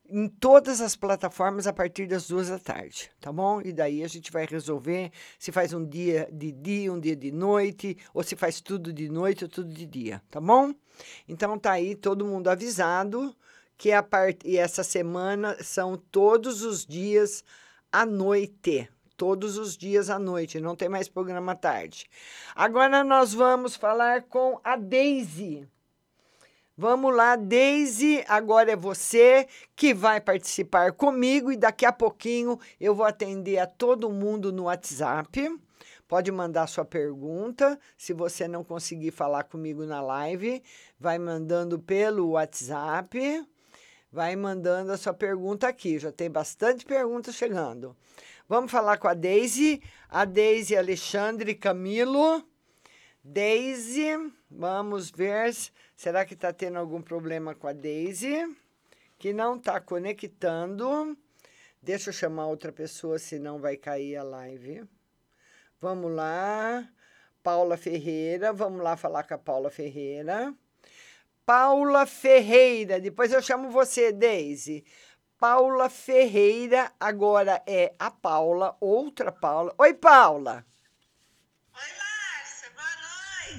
em todas as plataformas a partir das duas da tarde, tá bom? E daí a gente vai resolver se faz um dia de dia, um dia de noite, ou se faz tudo de noite ou tudo de dia, tá bom? Então tá aí todo mundo avisado que a part... e essa semana são todos os dias à noite. Todos os dias à noite, não tem mais programa à tarde. Agora nós vamos falar com a Daisy. Vamos lá, Daisy, agora é você que vai participar comigo e daqui a pouquinho eu vou atender a todo mundo no WhatsApp. Pode mandar sua pergunta. Se você não conseguir falar comigo na live, vai mandando pelo WhatsApp. Vai mandando a sua pergunta aqui. Já tem bastante perguntas chegando. Vamos falar com a Daisy. A Daisy Alexandre Camilo. Daisy, vamos ver. se- Será que está tendo algum problema com a Daisy? Que não está conectando. Deixa eu chamar outra pessoa, senão vai cair a live. Vamos lá. Paula Ferreira, vamos lá falar com a Paula Ferreira. Paula Ferreira, depois eu chamo você, Daisy. Paula Ferreira, agora é a Paula, outra Paula. Oi, Paula.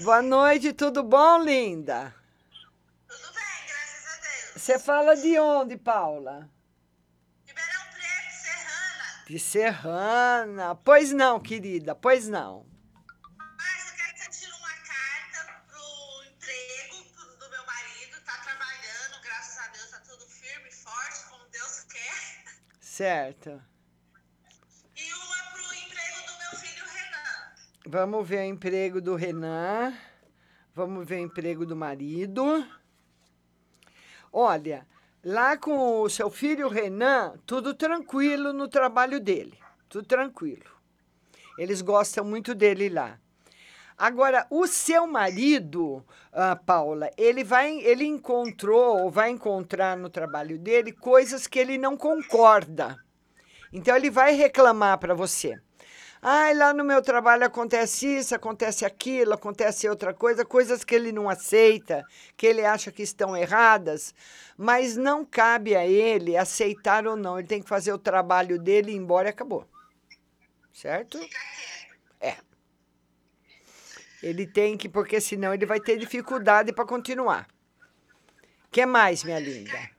Boa noite, tudo bom, linda? Tudo bem, graças a Deus. Você fala de onde, Paula? Ribeirão Preto, Serrana. De Serrana. Pois não, querida, pois não. Mas eu quero que você tire uma carta pro emprego do meu marido. Tá trabalhando, graças a Deus, tá tudo firme, forte, como Deus quer. Certo. Vamos ver o emprego do Renan. Vamos ver o emprego do marido. Olha, lá com o seu filho Renan, tudo tranquilo no trabalho dele. Tudo tranquilo. Eles gostam muito dele lá. Agora, o seu marido, ah, Paula, ele vai, ele encontrou ou vai encontrar no trabalho dele coisas que ele não concorda. Então ele vai reclamar para você. Ai, lá no meu trabalho acontece isso, acontece aquilo, acontece outra coisa, coisas que ele não aceita, que ele acha que estão erradas, mas não cabe a ele aceitar ou não. Ele tem que fazer o trabalho dele, ir embora e acabou. Certo? É. Ele tem que, porque senão ele vai ter dificuldade para continuar. O que mais, minha linda?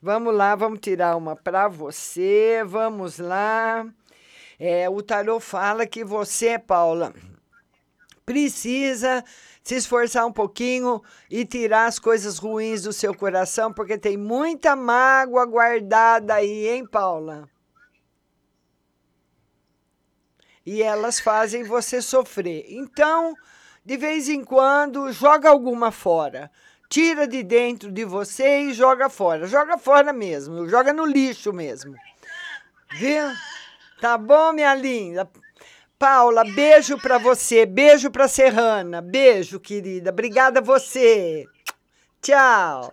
Vamos lá, vamos tirar uma para você. Vamos lá. É, o tarô fala que você, Paula, precisa se esforçar um pouquinho e tirar as coisas ruins do seu coração, porque tem muita mágoa guardada aí, hein, Paula? E elas fazem você sofrer. Então, de vez em quando, joga alguma fora tira de dentro de você e joga fora. Joga fora mesmo, joga no lixo mesmo. Viu? Tá bom, minha linda? Paula, beijo para você, beijo para Serrana, beijo, querida. Obrigada a você. Tchau.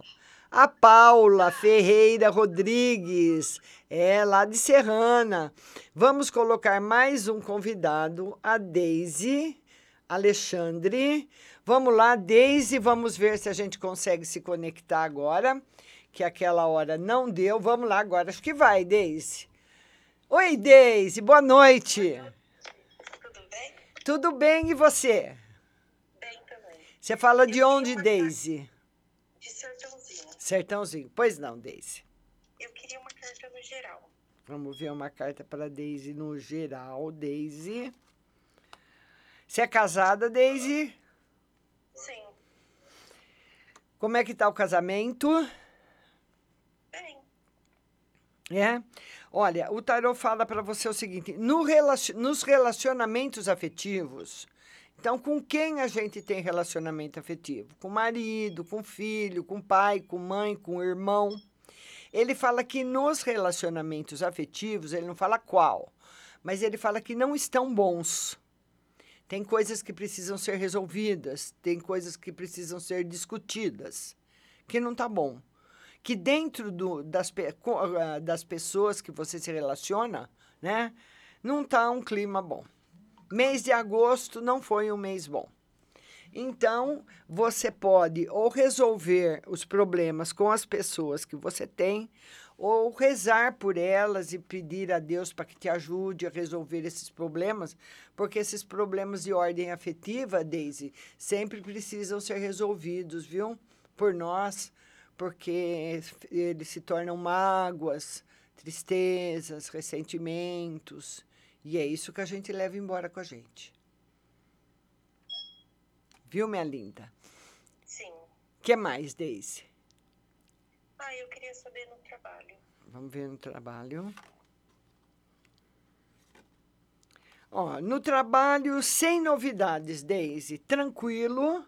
A Paula Ferreira Rodrigues, é lá de Serrana. Vamos colocar mais um convidado, a Deise Alexandre. Vamos lá, Deise, vamos ver se a gente consegue se conectar agora, que aquela hora não deu. Vamos lá agora, acho que vai, Deise. Oi, Deise, boa noite. Tudo bem? Tudo bem, e você? Bem também. Você fala de onde, Deise? De Sertãozinho. Sertãozinho. Pois não, Deise. Eu queria uma carta no geral. Vamos ver uma carta para Deise no geral, Deise. Você é casada, Deise? Sim. Como é que tá o casamento? Bem. É? Olha, o tarô fala para você o seguinte: no relacion, nos relacionamentos afetivos, então com quem a gente tem relacionamento afetivo? Com o marido, com o filho, com o pai, com mãe, com o irmão. Ele fala que nos relacionamentos afetivos, ele não fala qual, mas ele fala que não estão bons. Tem coisas que precisam ser resolvidas, tem coisas que precisam ser discutidas, que não tá bom. Que dentro do, das, ah, das pessoas que você se relaciona, né, não tá um clima bom. Mês de agosto não foi um mês bom. Então, você pode ou resolver os problemas com as pessoas que você tem, ou rezar por elas e pedir a Deus para que te ajude a resolver esses problemas, porque esses problemas de ordem afetiva, Daisy, sempre precisam ser resolvidos, viu? Por nós, porque eles se tornam mágoas, tristezas, ressentimentos, e é isso que a gente leva embora com a gente. Viu, minha linda? Sim. O que mais, Daisy? Ah, eu queria saber no trabalho. Vamos ver no trabalho. Ó, no trabalho, sem novidades, Daisy. Tranquilo,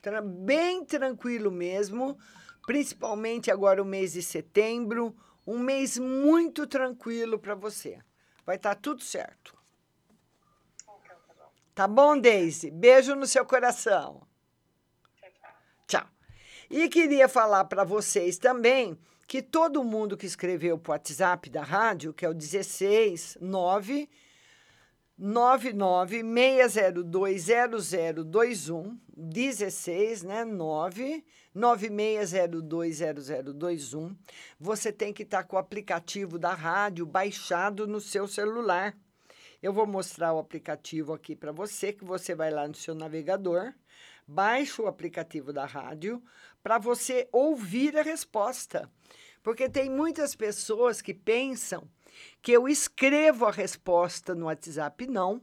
tra bem tranquilo mesmo. Principalmente agora o mês de setembro. Um mês muito tranquilo para você. Vai estar tá tudo certo. Tá bom, Daisy? Beijo no seu coração. E queria falar para vocês também que todo mundo que escreveu para o WhatsApp da rádio, que é o 16 9 996020021, 16, né? 9 96020021. Você tem que estar tá com o aplicativo da rádio baixado no seu celular. Eu vou mostrar o aplicativo aqui para você, que você vai lá no seu navegador, baixa o aplicativo da rádio para você ouvir a resposta. Porque tem muitas pessoas que pensam que eu escrevo a resposta no WhatsApp. Não.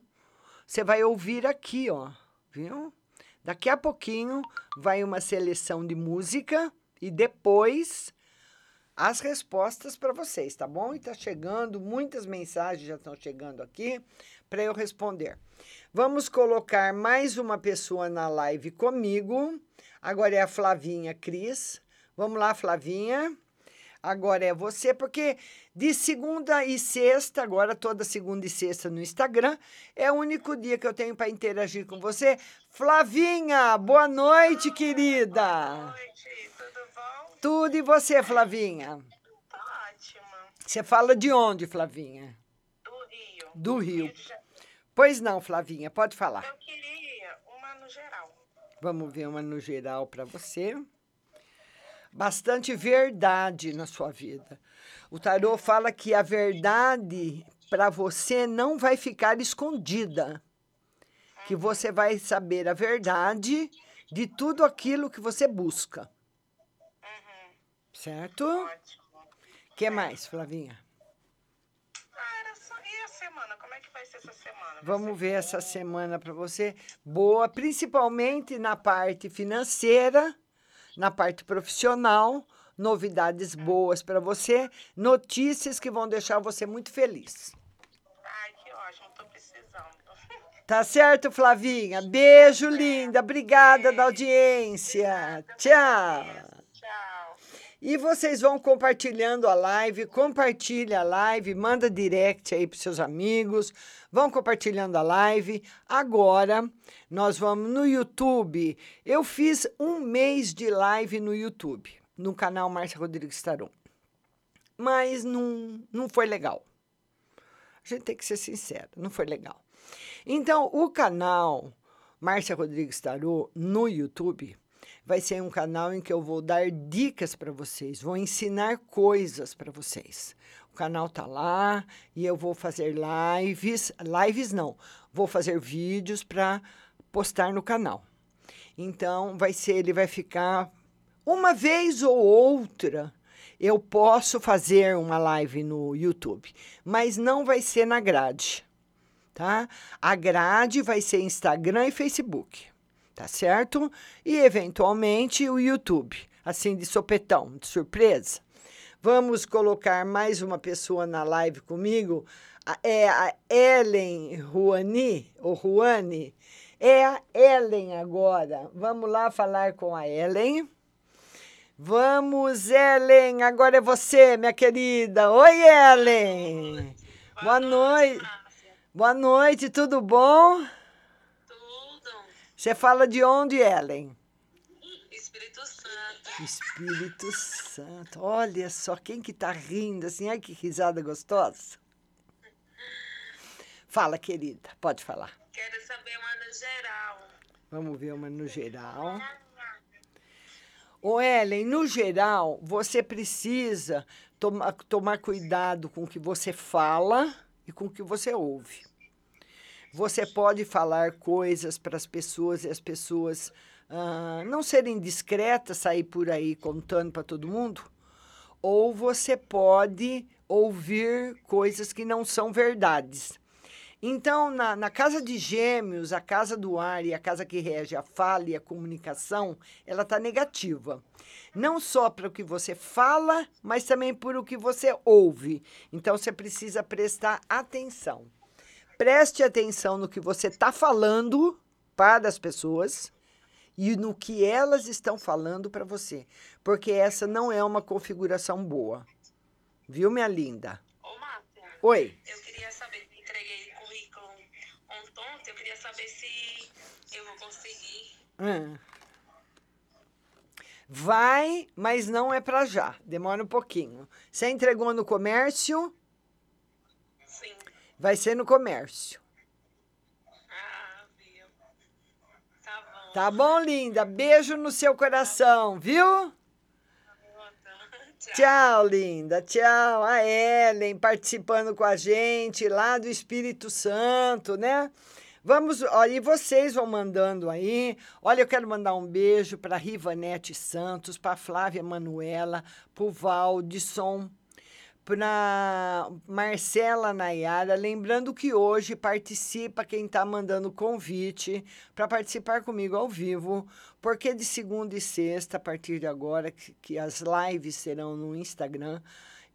Você vai ouvir aqui, ó. Viu? Daqui a pouquinho vai uma seleção de música e depois as respostas para vocês, tá bom? E tá chegando, muitas mensagens já estão chegando aqui para eu responder. Vamos colocar mais uma pessoa na live comigo. Agora é a Flavinha Cris. Vamos lá, Flavinha. Agora é você, porque de segunda e sexta, agora toda segunda e sexta no Instagram, é o único dia que eu tenho para interagir com você. Flavinha, boa noite, querida. Boa noite, tudo bom? Tudo e você, Flavinha? Tá ótima. Você fala de onde, Flavinha? Do Rio. Do Rio. Pois não, Flavinha, pode falar. Eu queria uma no geral. Vamos ver uma no geral para você. Bastante verdade na sua vida. O tarô fala que a verdade para você não vai ficar escondida. Que você vai saber a verdade de tudo aquilo que você busca. Certo? O que mais, Flavinha? Ah, era só. E a semana? Como é que vai ser essa semana? Vamos ver essa semana para você. Boa, principalmente na parte financeira, na parte profissional, novidades boas para você, notícias que vão deixar você muito feliz. Ai, que ótimo, tô precisando. (laughs) Tá certo, Flavinha? Beijo, linda. Obrigada da audiência. Tchau. E vocês vão compartilhando a live, compartilha a live, manda direct aí para seus amigos, vão compartilhando a live. Agora nós vamos no YouTube. Eu fiz um mês de live no YouTube, no canal Márcia Rodrigues Tarô. Mas não, não foi legal. A gente tem que ser sincero, não foi legal. Então, o canal Márcia Rodrigues Tarô no YouTube vai ser um canal em que eu vou dar dicas para vocês, vou ensinar coisas para vocês. O canal tá lá e eu vou fazer lives, lives não, vou fazer vídeos para postar no canal. Então, vai ser, ele vai ficar uma vez ou outra eu posso fazer uma live no YouTube, mas não vai ser na grade, tá? A grade vai ser Instagram e Facebook tá certo? E eventualmente o YouTube, assim de sopetão, de surpresa. Vamos colocar mais uma pessoa na live comigo. É a Ellen Ruani, ou Ruani. É a Ellen agora. Vamos lá falar com a Ellen. Vamos, Ellen. Agora é você, minha querida. Oi, Ellen. Boa noite. Boa noite, tudo bom? Você fala de onde, Ellen? Espírito Santo. Espírito Santo. Olha só quem que tá rindo assim. Ai, que risada gostosa. Fala, querida. Pode falar. Quero saber uma no geral. Vamos ver uma no geral. Ô, Ellen, no geral, você precisa toma, tomar cuidado com o que você fala e com o que você ouve. Você pode falar coisas para as pessoas e as pessoas ah, não serem discretas, sair por aí contando para todo mundo. Ou você pode ouvir coisas que não são verdades. Então, na, na casa de gêmeos, a casa do ar e a casa que rege a fala e a comunicação, ela está negativa. Não só para o que você fala, mas também por o que você ouve. Então, você precisa prestar atenção. Preste atenção no que você está falando para as pessoas e no que elas estão falando para você, porque essa não é uma configuração boa. Viu, minha linda? Ô, Márcia. Oi. Eu queria saber, entreguei currículo ontem, eu queria saber se eu vou conseguir. Hum. Vai, mas não é para já. Demora um pouquinho. Você entregou no comércio? Vai ser no comércio. Ah? Tá bom. Tá bom, linda? Beijo no seu coração, viu? Tchau, linda. Tchau. A Ellen participando com a gente lá do Espírito Santo, né? Vamos, olha, e vocês vão mandando aí. Olha, eu quero mandar um beijo para Rivanete Santos, para Flávia Manuela, para o Valdisson, para Marcela Nayara, lembrando que hoje participa quem está mandando convite para participar comigo ao vivo, porque de segunda e sexta, a partir de agora, que, que as lives serão no Instagram,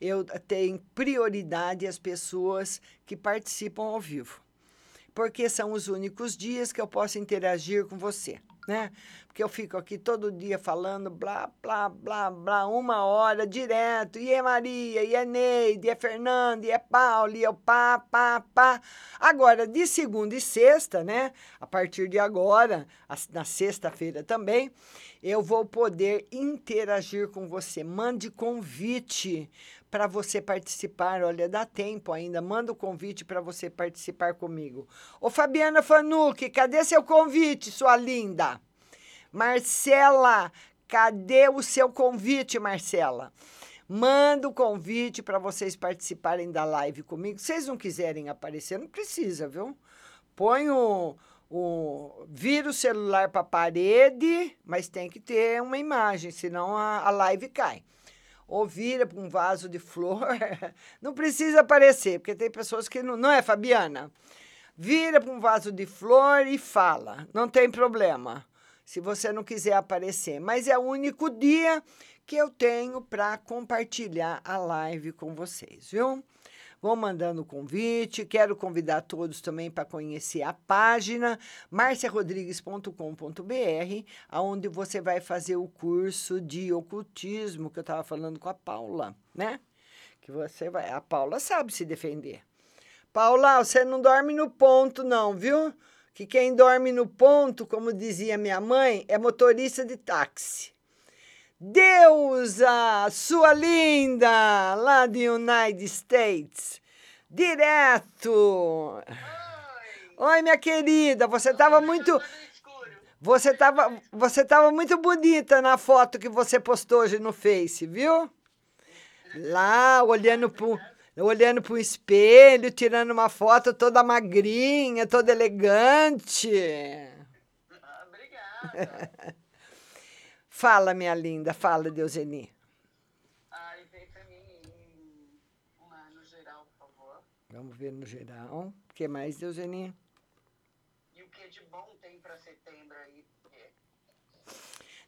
eu tenho prioridade as pessoas que participam ao vivo, porque são os únicos dias que eu posso interagir com você, né? Porque eu fico aqui todo dia falando blá, blá, blá, blá, uma hora direto, e é Maria, e é Neide, e é Fernanda, e é Paulo, e eu pá, pá, pá. Agora, de segunda e sexta, né? A partir de agora, na sexta-feira também, eu vou poder interagir com você. Mande convite para você participar. Olha, dá tempo ainda. Manda o convite para você participar comigo. Ô, Fabiana Fanucchi, cadê seu convite, sua linda? Marcela, cadê o seu convite, Marcela? Manda o convite para vocês participarem da live comigo. Se vocês não quiserem aparecer, não precisa, viu? Põe o, o vira o celular para a parede, mas tem que ter uma imagem, senão a, a live cai. Ou vira para um vaso de flor. (laughs) Não precisa aparecer, porque tem pessoas que não. Não é, Fabiana? Vira para um vaso de flor e fala. Não tem problema. Se você não quiser aparecer. Mas é o único dia que eu tenho para compartilhar a live com vocês, viu? Vou mandando o convite, quero convidar todos também para conhecer a página marciarodrigues.com.br, aonde você vai fazer o curso de ocultismo que eu estava falando com a Paula, né? Que você vai, a Paula sabe se defender. Paula, você não dorme no ponto não, viu? Que quem dorme no ponto, como dizia minha mãe, é motorista de táxi. Deusa, sua linda, lá do United States, direto. Oi, minha querida, você estava muito você estava você tava muito bonita na foto que você postou hoje no Face, viu? Lá, olhando pro olhando pro espelho, tirando uma foto toda magrinha, toda elegante. Obrigada. (laughs) Fala, minha linda, fala, Deuseni. Ai, vem pra mim uma no geral, por favor. Vamos ver no geral. O que mais, Deuseni? E o que de bom tem pra setembro aí?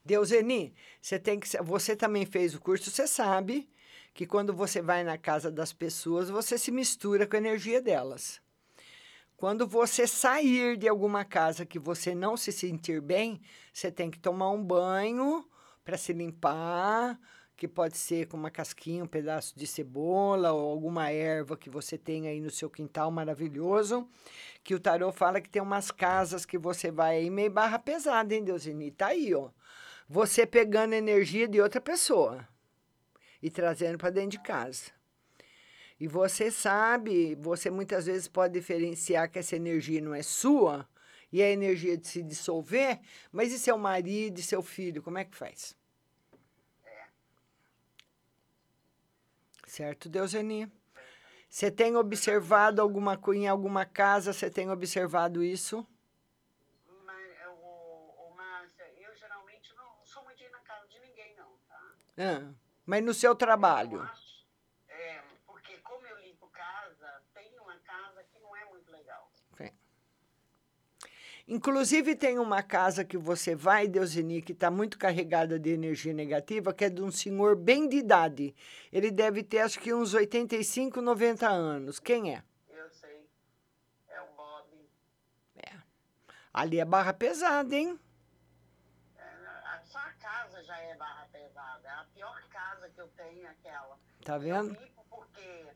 Deuseni, você tem que. Você também fez o curso, você sabe que quando você vai na casa das pessoas, você se mistura com a energia delas. Quando você sair de alguma casa que você não se sentir bem, você tem que tomar um banho para se limpar, que pode ser com uma casquinha, um pedaço de cebola ou alguma erva que você tem aí no seu quintal maravilhoso. Que o tarô fala que tem umas casas que você vai aí meio barra pesada, hein, Deusini? Tá aí, ó. Você pegando energia de outra pessoa e trazendo para dentro de casa. E você sabe, você muitas vezes pode diferenciar que essa energia não é sua e é a energia de se dissolver, mas e seu marido e seu filho, como é que faz? Certo, Deuseni? Você tem observado alguma coisa em alguma casa? Você tem observado isso? É? Ah, mas no seu trabalho? É, porque como eu limpo casa, tem uma casa que não é muito legal. Sim. Inclusive, tem uma casa que você vai, Deusini, que está muito carregada de energia negativa, que é de um senhor bem de idade. Ele deve ter, acho que, uns 85, 90 anos. Quem é? Eu sei. É o Bob. Ali é barra pesada, hein? É, a sua casa já é barra pesada. A pior casa que eu tenho é aquela. Tá vendo? Eu limpo porque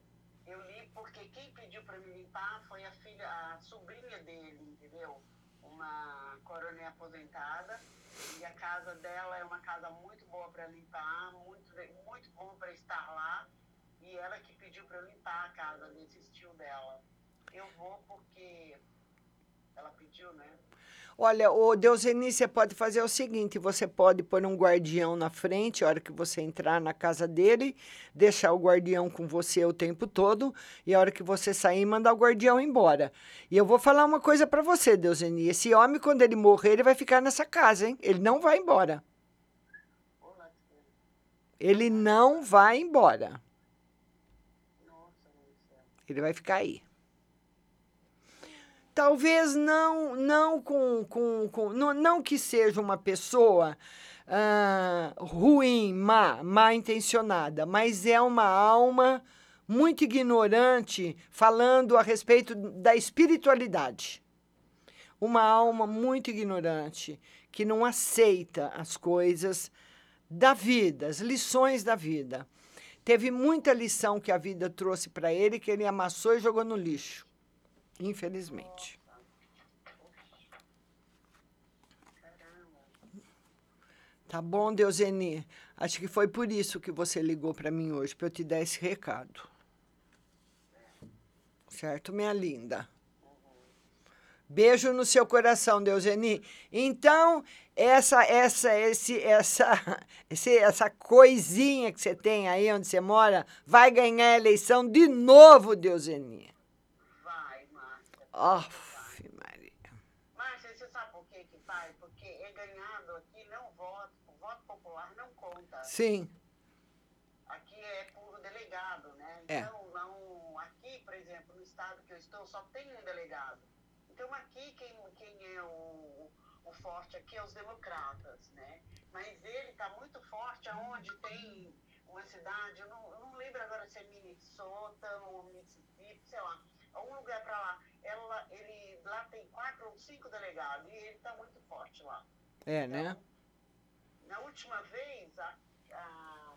eu limpo porque quem pediu para me limpar foi a filha, a sobrinha dele, entendeu? Uma coronel aposentada e a casa dela é uma casa muito boa para limpar, muito muito bom para estar lá e ela que pediu para eu limpar a casa desse estilo dela. Eu vou porque ela pediu, né? Olha, o Deuseni, você pode fazer o seguinte: você pode pôr um guardião na frente, a hora que você entrar na casa dele, deixar o guardião com você o tempo todo, e a hora que você sair, mandar o guardião embora. E eu vou falar uma coisa para você, Deuseni: esse homem, quando ele morrer, ele vai ficar nessa casa, hein? Ele não vai embora. Ele não vai embora. Ele vai ficar aí. Talvez não, não com, com, com não, não que seja uma pessoa ah, ruim, má, má intencionada, mas é uma alma muito ignorante falando a respeito da espiritualidade. Uma alma muito ignorante que não aceita as coisas da vida, as lições da vida. Teve muita lição que a vida trouxe para ele que ele amassou e jogou no lixo. Infelizmente. Tá bom, Deuseni. Acho que foi por isso que você ligou para mim hoje, para eu te dar esse recado. Certo, minha linda? Beijo no seu coração, Deuseni. Então, essa essa esse essa (laughs) esse, essa coisinha que você tem aí onde você mora vai ganhar a eleição de novo, Deuseni. Aff, Maria. Márcia, você sabe por que que vai? Porque é ganhado aqui, não voto. O voto popular não conta. Sim. Aqui é por delegado, né? É. Então, não, aqui, por exemplo, no estado que eu estou, só tem um delegado. Então, aqui, quem, quem é o, o forte aqui é os democratas, né? Mas ele está muito forte aonde tem uma cidade, eu não, eu não lembro agora se é Minnesota ou Mississippi, sei lá, um lugar para lá. Ela, ele, lá tem quatro ou cinco delegados e ele está muito forte lá. É, né? Na última vez, a, a,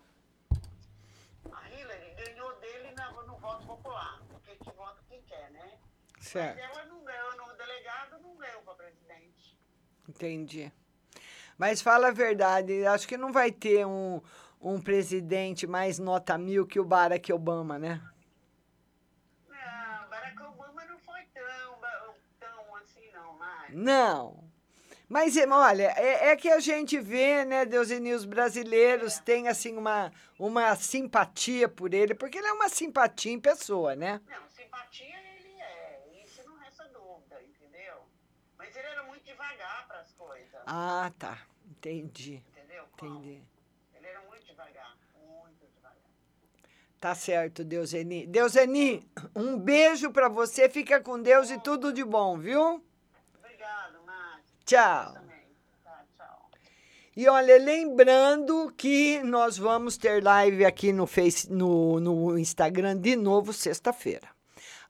a Hillary ganhou dele na- no voto popular, porque que vota quem quer, né? Certo. Mas ela não ganhou no delegado, não ganhou para presidente. Entendi. Mas fala a verdade, acho que não vai ter um, um presidente mais nota mil que o Barack Obama, né? Não, Barack Obama não foi tão, ba- tão assim, não, mas. É, olha, é, é que a gente vê, né, Deuseni, os brasileiros têm, assim, uma, uma simpatia por ele, porque ele é uma simpatia em pessoa, né? Não, simpatia ele é, isso não resta dúvida, entendeu? Mas ele era muito devagar para as coisas. Ah, tá. Entendi. Entendeu? Como? Entendi. Ele era muito devagar, muito devagar. Tá certo, Deuseni. Deuseni, um beijo pra você, fica com Deus e tudo de bom, viu? Tchau. E olha, lembrando que nós vamos ter live aqui no, face, no, no Instagram de novo sexta-feira.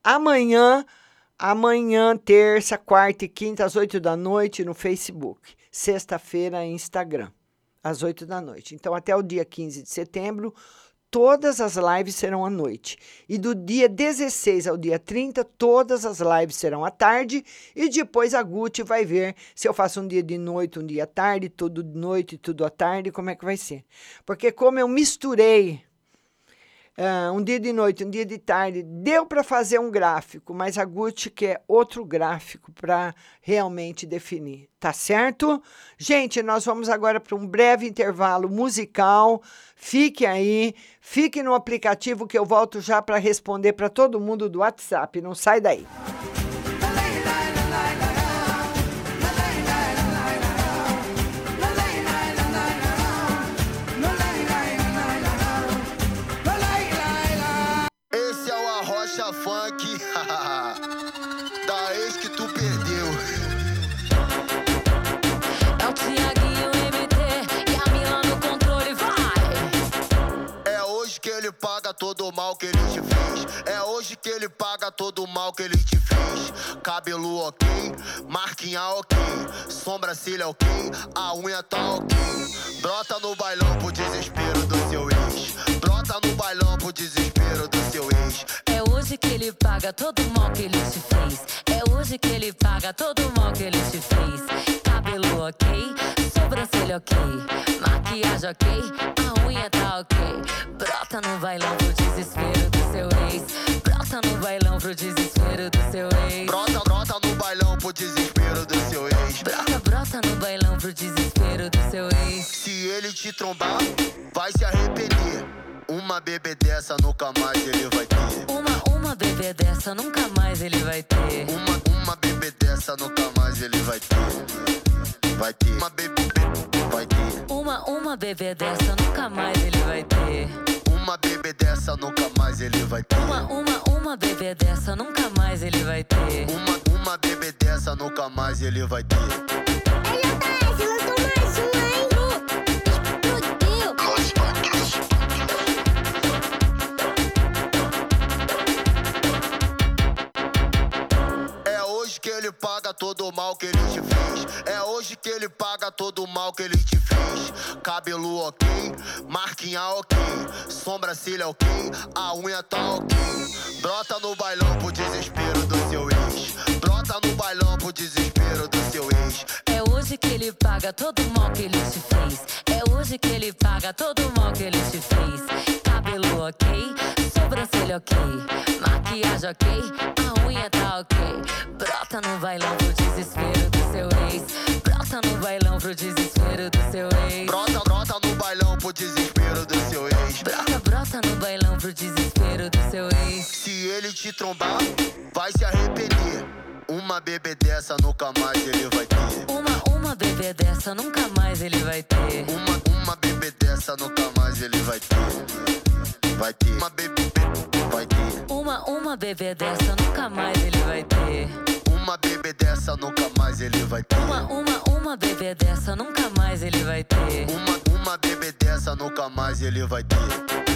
Amanhã, amanhã, terça, quarta e quinta, às oito da noite, no Facebook. Sexta-feira, Instagram, às oito da noite. Então, até o dia 15 de setembro, todas as lives serão à noite. E do dia 16 ao dia 30, todas as lives serão à tarde. E depois a Gucci vai ver se eu faço um dia de noite, um dia à tarde, tudo de noite, tudo à tarde, como é que vai ser. Porque como eu misturei ah, um dia de noite, um dia de tarde, deu para fazer um gráfico, mas a Gucci quer outro gráfico para realmente definir, tá certo? Gente, nós vamos agora para um breve intervalo musical. Fique aí, fique no aplicativo que eu volto já para responder para todo mundo do WhatsApp. Não sai daí. Esse todo o mal que ele te fez. É hoje que ele paga todo o mal que ele te fez. Cabelo ok, marquinha ok, sobrancelha ok, a unha tá ok. Brota no bailão pro desespero do seu ex. Brota no bailão pro desespero do seu ex. É hoje que ele paga todo o mal que ele te fez. É hoje que ele paga todo o mal que ele te fez. Cabelo ok, sobrancelha ok, maquiagem ok, unha tá ok. Brota no bailão pro desespero do seu ex. Brota no bailão pro desespero do seu ex. Brota, brota no bailão pro desespero do seu ex. Brota, brota no bailão pro desespero do seu ex. Se ele te trombar, vai se arrepender. Uma bebê dessa nunca mais ele vai ter. Uma, uma bebê dessa nunca mais ele vai ter. Uma, uma bebê dessa nunca mais ele vai ter. Vai ter. Uma bebê. Uma, uma bebê dessa nunca mais ele vai ter. Uma bebê dessa nunca mais ele vai ter. Uma, uma, uma bebê dessa nunca mais ele vai ter. Uma, uma bebê dessa nunca mais ele vai ter. Ele paga todo o mal que ele te fez. É hoje que ele paga todo o mal que ele te fez. Cabelo ok, marquinha ok, sobrancelha ok, a unha tá ok. Brota no bailão pro desespero do seu ex. Brota no bailão pro desespero do seu ex. É hoje que ele paga todo o mal que ele te fez. É hoje que ele paga todo o mal que ele te fez. Cabelo ok, sobrancelha ok, maquiagem ok, a unha tá ok. Brota no bailão pro desespero do seu ex. Brota no bailão pro desespero do seu ex. Brota, brota no bailão pro desespero do seu ex. Brota, brota no bailão pro desespero do seu ex. Se ele te trombar, vai se arrepender. Uma bebê dessa nunca mais ele vai ter. Uma, uma bebê dessa nunca mais ele vai ter. Uma, uma bebê dessa nunca mais ele vai ter. Vai ter. Uma bebê, vai ter. Uma, uma bebê dessa nunca mais ele vai ter. Uma bebê dessa nunca mais ele vai ter. Uma, uma, uma bebê dessa nunca mais ele vai ter. Uma, uma bebê dessa nunca mais ele vai ter.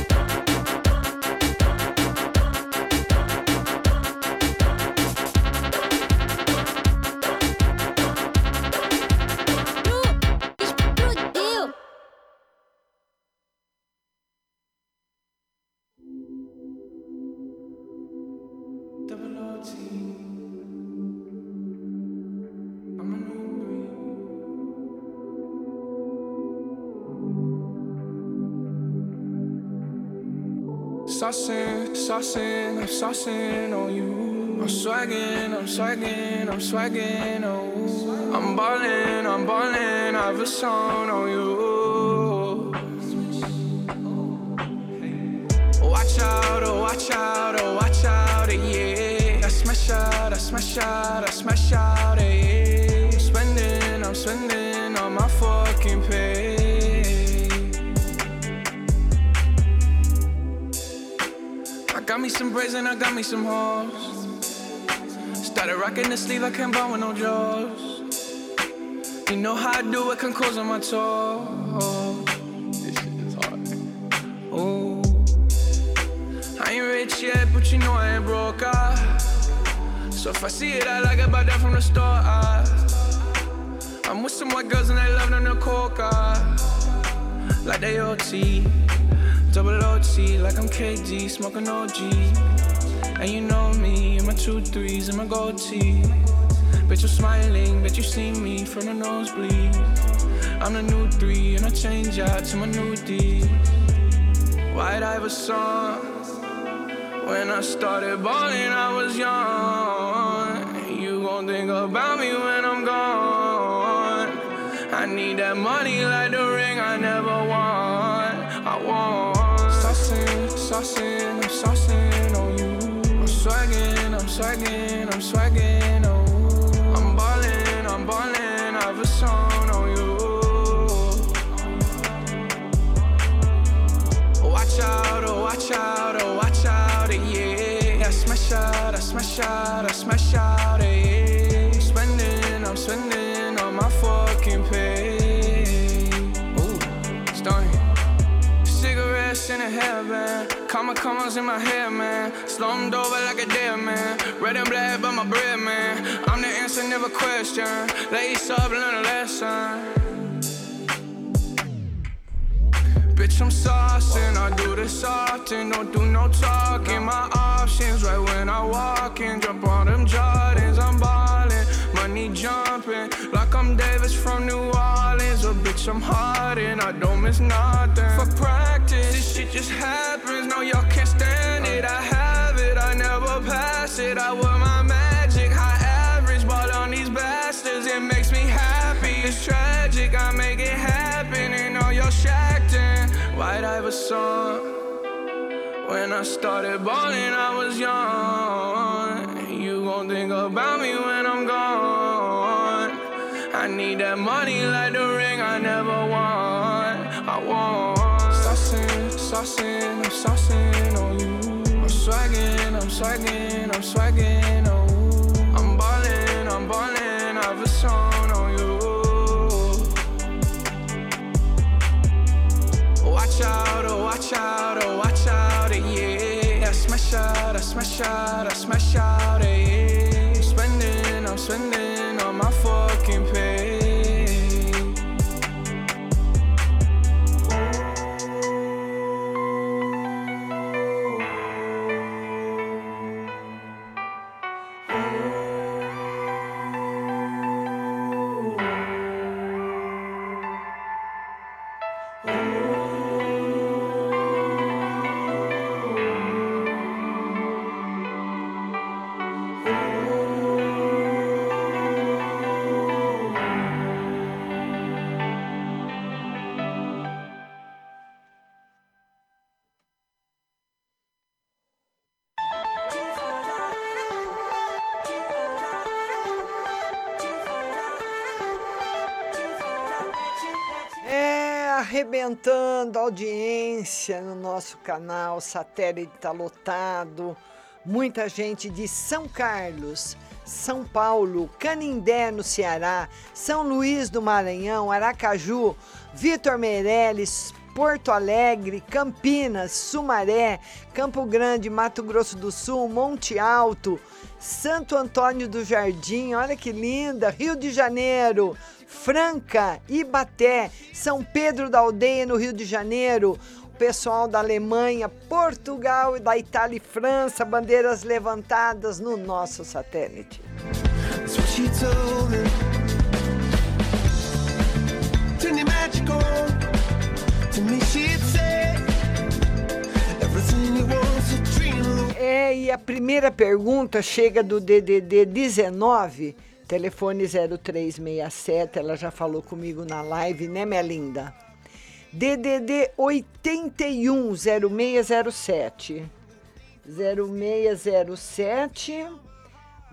Saucing, I'm saucing on you. I'm swagging, I'm swagging, I'm swagging on you. I'm ballin', I'm ballin', I have a song on you. Watch out, oh watch out, oh watch out, yeah. I smash out, I smash out, I smash out, and I got me some hoes. Started rocking the sleeve, I can't buy with no jaws. You know how I do it, can close on my toes. This shit is hard. Ooh. I ain't rich yet, but you know I ain't broke. Ah. So if I see it, I like it, buy that from the store. Ah. I'm with some white girls and they love them the coca. Like they OT. Double OT, like I'm KD, smoking OG. And you know me, and my two threes and my gold tee. Bitch, you're smiling, bet you see me from the nosebleed. I'm the new three, and I change out to my new D. White Iverson. When I started balling, I was young. You gon' think about me when I'm gone. I need that money like the ring I never won. I want. Saucing, saucing swagging, I'm swagging on. Oh. I'm ballin', I'm ballin', I have a song on you. Watch out, oh watch out, oh watch out, yeah. I smash out, I smash out, I comma commas in my hair, man. Slumped over like a dead man. Red and black, but my bread, man. I'm the answer, never question. Lace up, learn a lesson. Bitch, I'm saucing, I do this often, don't do no talking. My options right when I walk in, jump on them Jordans, I'm ballin', money jumping, like I'm Davis from New Orleans. Oh, bitch, I'm hard and I don't miss nothing. For practice, this shit just happens, no, y'all can't stand it. I have it, I never pass it. I wear my magic, high average, ball on these bastards, it makes me happy. It's tragic, I make it happen, and all y'all shacked in. White Iverson. When I started balling, I was young. You gon' think about me when I'm gone. I need that money like the ring I never won. I want. Saucing, saucing, I'm saucing on you. I'm swagging, I'm swagging, I'm swagging on you. I'm ballin', I'm ballin', I've a song on you. Watch out, oh watch out, oh watch out, eh, yeah. I smash out, I smash out, I smash out, eh, yeah. I'm spending, I'm spending a audiência no nosso canal, satélite tá lotado. Muita gente de São Carlos, São Paulo, Canindé, no Ceará, São Luís do Maranhão, Aracaju, Vitor Meirelles, Porto Alegre, Campinas, Sumaré, Campo Grande, Mato Grosso do Sul, Monte Alto, Santo Antônio do Jardim, olha que linda, Rio de Janeiro, Franca, Ibaté, São Pedro da Aldeia, no Rio de Janeiro, o pessoal da Alemanha, Portugal, da Itália e França, bandeiras levantadas no nosso satélite. É, e a primeira pergunta chega do DDD 19, telefone 0367, ela já falou comigo na live, né, minha linda? DDD 81 0607. 0607.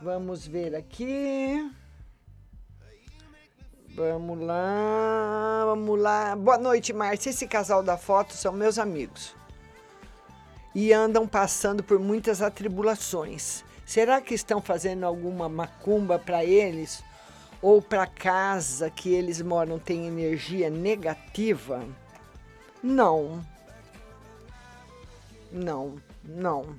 Vamos ver aqui. Vamos lá, vamos lá. Boa noite, Márcia. Esse casal da foto são meus amigos. E andam passando por muitas atribulações. Será que estão fazendo alguma macumba para eles? Ou para casa que eles moram tem energia negativa? Não. Não, não.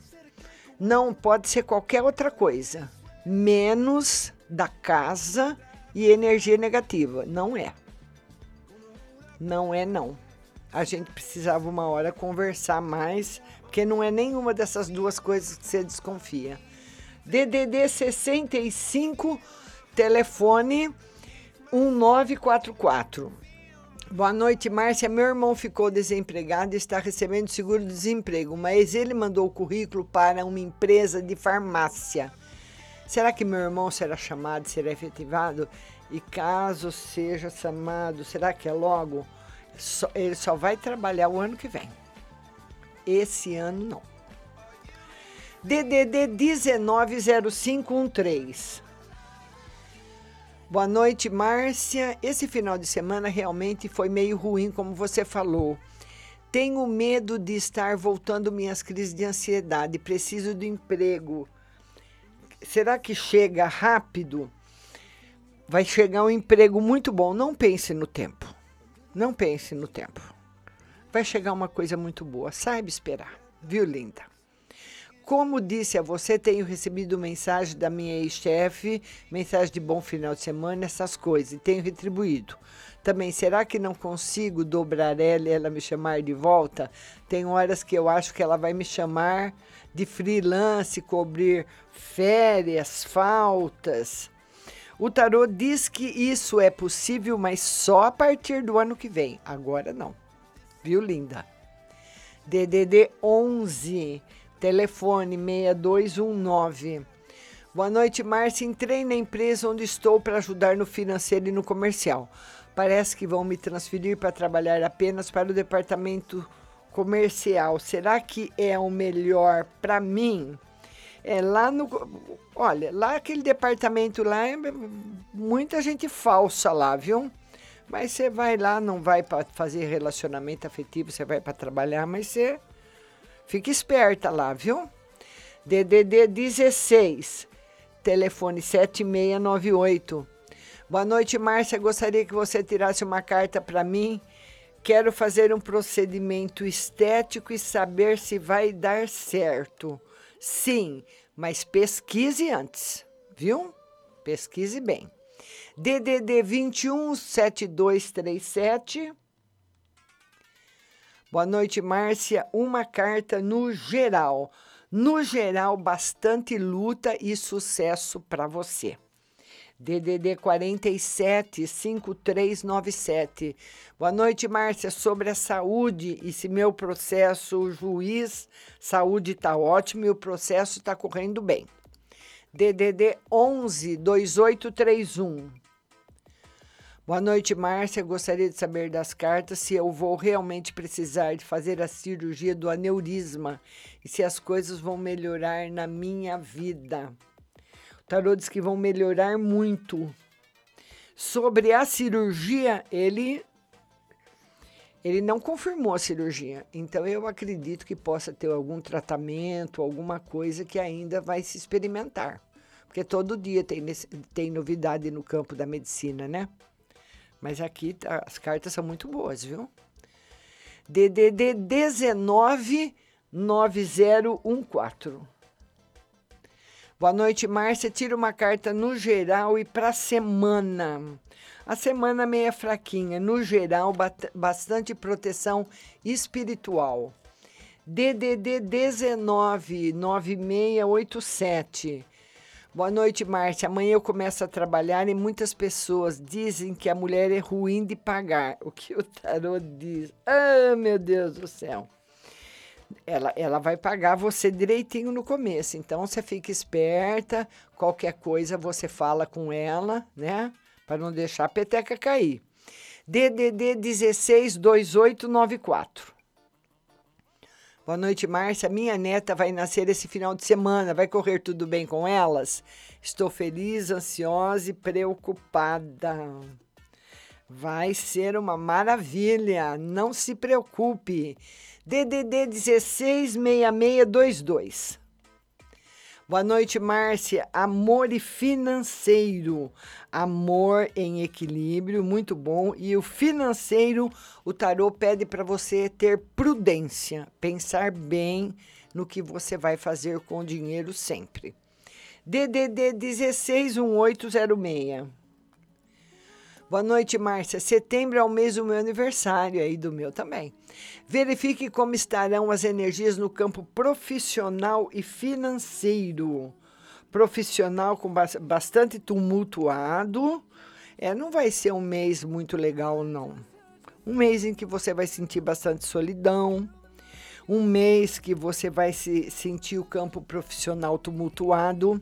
Não pode ser qualquer outra coisa, menos da casa e energia negativa. Não é. Não é, não. A gente precisava uma hora conversar mais, porque não é nenhuma dessas duas coisas que você desconfia. DDD 65, telefone 1944. Boa noite, Márcia. Meu irmão ficou desempregado e está recebendo seguro-desemprego, mas ele mandou o currículo para uma empresa de farmácia. Será que meu irmão será chamado, será efetivado? E caso seja chamado, será que é logo? Ele só vai trabalhar o ano que vem. Esse ano não. DDD 190513. Boa noite, Márcia. Esse final de semana realmente foi meio ruim, como você falou. Tenho medo de estar voltando minhas crises de ansiedade. Preciso de emprego. Será que chega rápido? Vai chegar um emprego muito bom. Não pense no tempo. Não pense no tempo. Vai chegar uma coisa muito boa. Saiba esperar. Viu, linda? Como disse a você, tenho recebido mensagem da minha ex-chefe, mensagem de bom final de semana, essas coisas, e tenho retribuído. Também, será que não consigo dobrar ela e ela me chamar de volta? Tem horas que eu acho que ela vai me chamar de freelance, cobrir férias, faltas. O tarô diz que isso é possível, mas só a partir do ano que vem. Agora não. Viu, linda? DDD 11, telefone 6219. Boa noite, Márcia. Entrei na empresa onde estou para ajudar no financeiro e no comercial. Parece que vão me transferir para trabalhar apenas para o departamento comercial. Será que é o melhor para mim? É lá no. Olha, lá aquele departamento lá é muita gente falsa lá, viu? Mas você vai lá, não vai para fazer relacionamento afetivo, você vai para trabalhar, mas você fica esperta lá, viu? DDD 16, telefone 7698. Boa noite, Márcia. Gostaria que você tirasse uma carta para mim. Quero fazer um procedimento estético e saber se vai dar certo. Sim, mas pesquise antes, viu? Pesquise bem. DDD 21 7237. Boa noite, Márcia. Uma carta no geral. No geral, bastante luta e sucesso para você. DDD 47 5397. Boa noite, Márcia. Sobre a saúde e se meu processo, o juiz, saúde está ótimo e o processo está correndo bem. DDD 11 2831. Boa noite, Márcia. Gostaria de saber das cartas se eu vou realmente precisar de fazer a cirurgia do aneurisma e se as coisas vão melhorar na minha vida. O tarô diz que vão melhorar muito. Sobre a cirurgia, ele ele não confirmou a cirurgia. Então eu acredito que possa ter algum tratamento, alguma coisa que ainda vai se experimentar. Porque todo dia tem, tem novidade no campo da medicina, né? Mas aqui tá- as cartas são muito boas, viu? DDD 19 9014. Boa noite, Márcia. Tira uma carta no geral e para semana. A semana meia fraquinha, no geral, bastante proteção espiritual. DDD 19 9687. Boa noite, Márcia. Amanhã eu começo a trabalhar e muitas pessoas dizem que a mulher é ruim de pagar. O que o tarô diz? Ah, meu Deus do céu. Ela, ela vai pagar você direitinho no começo. Então você fica esperta, qualquer coisa você fala com ela, né? Para não deixar a peteca cair. DDD 162894. Boa noite, Márcia. Minha neta vai nascer esse final de semana. Vai correr tudo bem com elas? Estou feliz, ansiosa e preocupada. Vai ser uma maravilha. Não se preocupe. DDD 166622. Boa noite, Márcia. Amor e financeiro. Amor em equilíbrio, muito bom. E o financeiro, o tarô pede para você ter prudência, pensar bem no que você vai fazer com o dinheiro sempre. DDD 161806. Boa noite, Márcia. Setembro é o mês do meu aniversário e do meu também. Verifique como estarão as energias no campo profissional e financeiro. Profissional com bas- bastante tumultuado. É, não vai ser um mês muito legal, não. Um mês em que você vai sentir bastante solidão. Um mês que você vai se sentir o campo profissional tumultuado.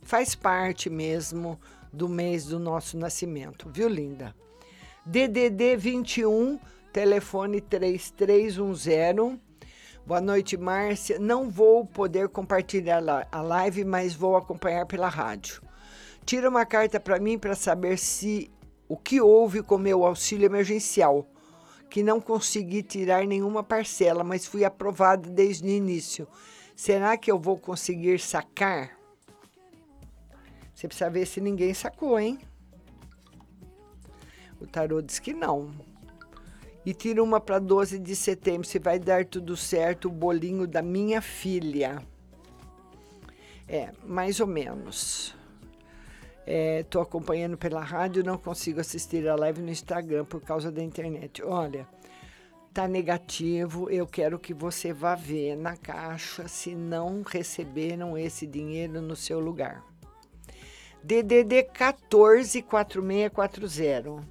Faz parte mesmo do mês do nosso nascimento, viu, linda? DDD 21, telefone 3310. Boa noite, Márcia. Não vou poder compartilhar a live, mas vou acompanhar pela rádio. Tira uma carta para mim para saber se o que houve com meu auxílio emergencial, que não consegui tirar nenhuma parcela, mas fui aprovada desde o início. Será que eu vou conseguir sacar? Você precisa ver se ninguém sacou, hein? O tarô diz que não. E tira uma para 12 de setembro, se vai dar tudo certo, o bolinho da minha filha. É, mais ou menos. Estou acompanhando pela rádio, não consigo assistir a live no Instagram por causa da internet. Olha, tá negativo, eu quero que você vá ver na caixa se não receberam esse dinheiro no seu lugar. DDD 14 4640.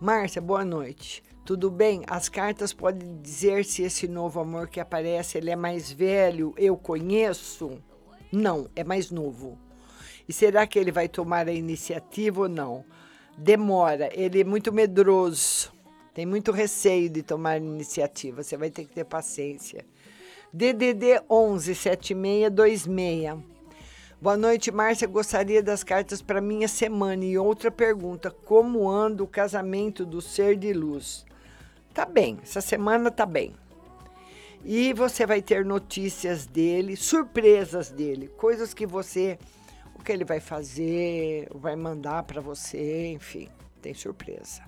Márcia, boa noite. Tudo bem? As cartas podem dizer se esse novo amor que aparece, ele é mais velho, eu conheço? Não, é mais novo. E será que ele vai tomar a iniciativa ou não? Demora, ele é muito medroso. Tem muito receio de tomar iniciativa. Você vai ter que ter paciência. DDD 11 7626. Boa noite, Márcia. Gostaria das cartas para minha semana. E outra pergunta: como anda o casamento do ser de luz? Tá bem, essa semana tá bem. E você vai ter notícias dele, surpresas dele, coisas que você, o que ele vai fazer, vai mandar para você, enfim, tem surpresa.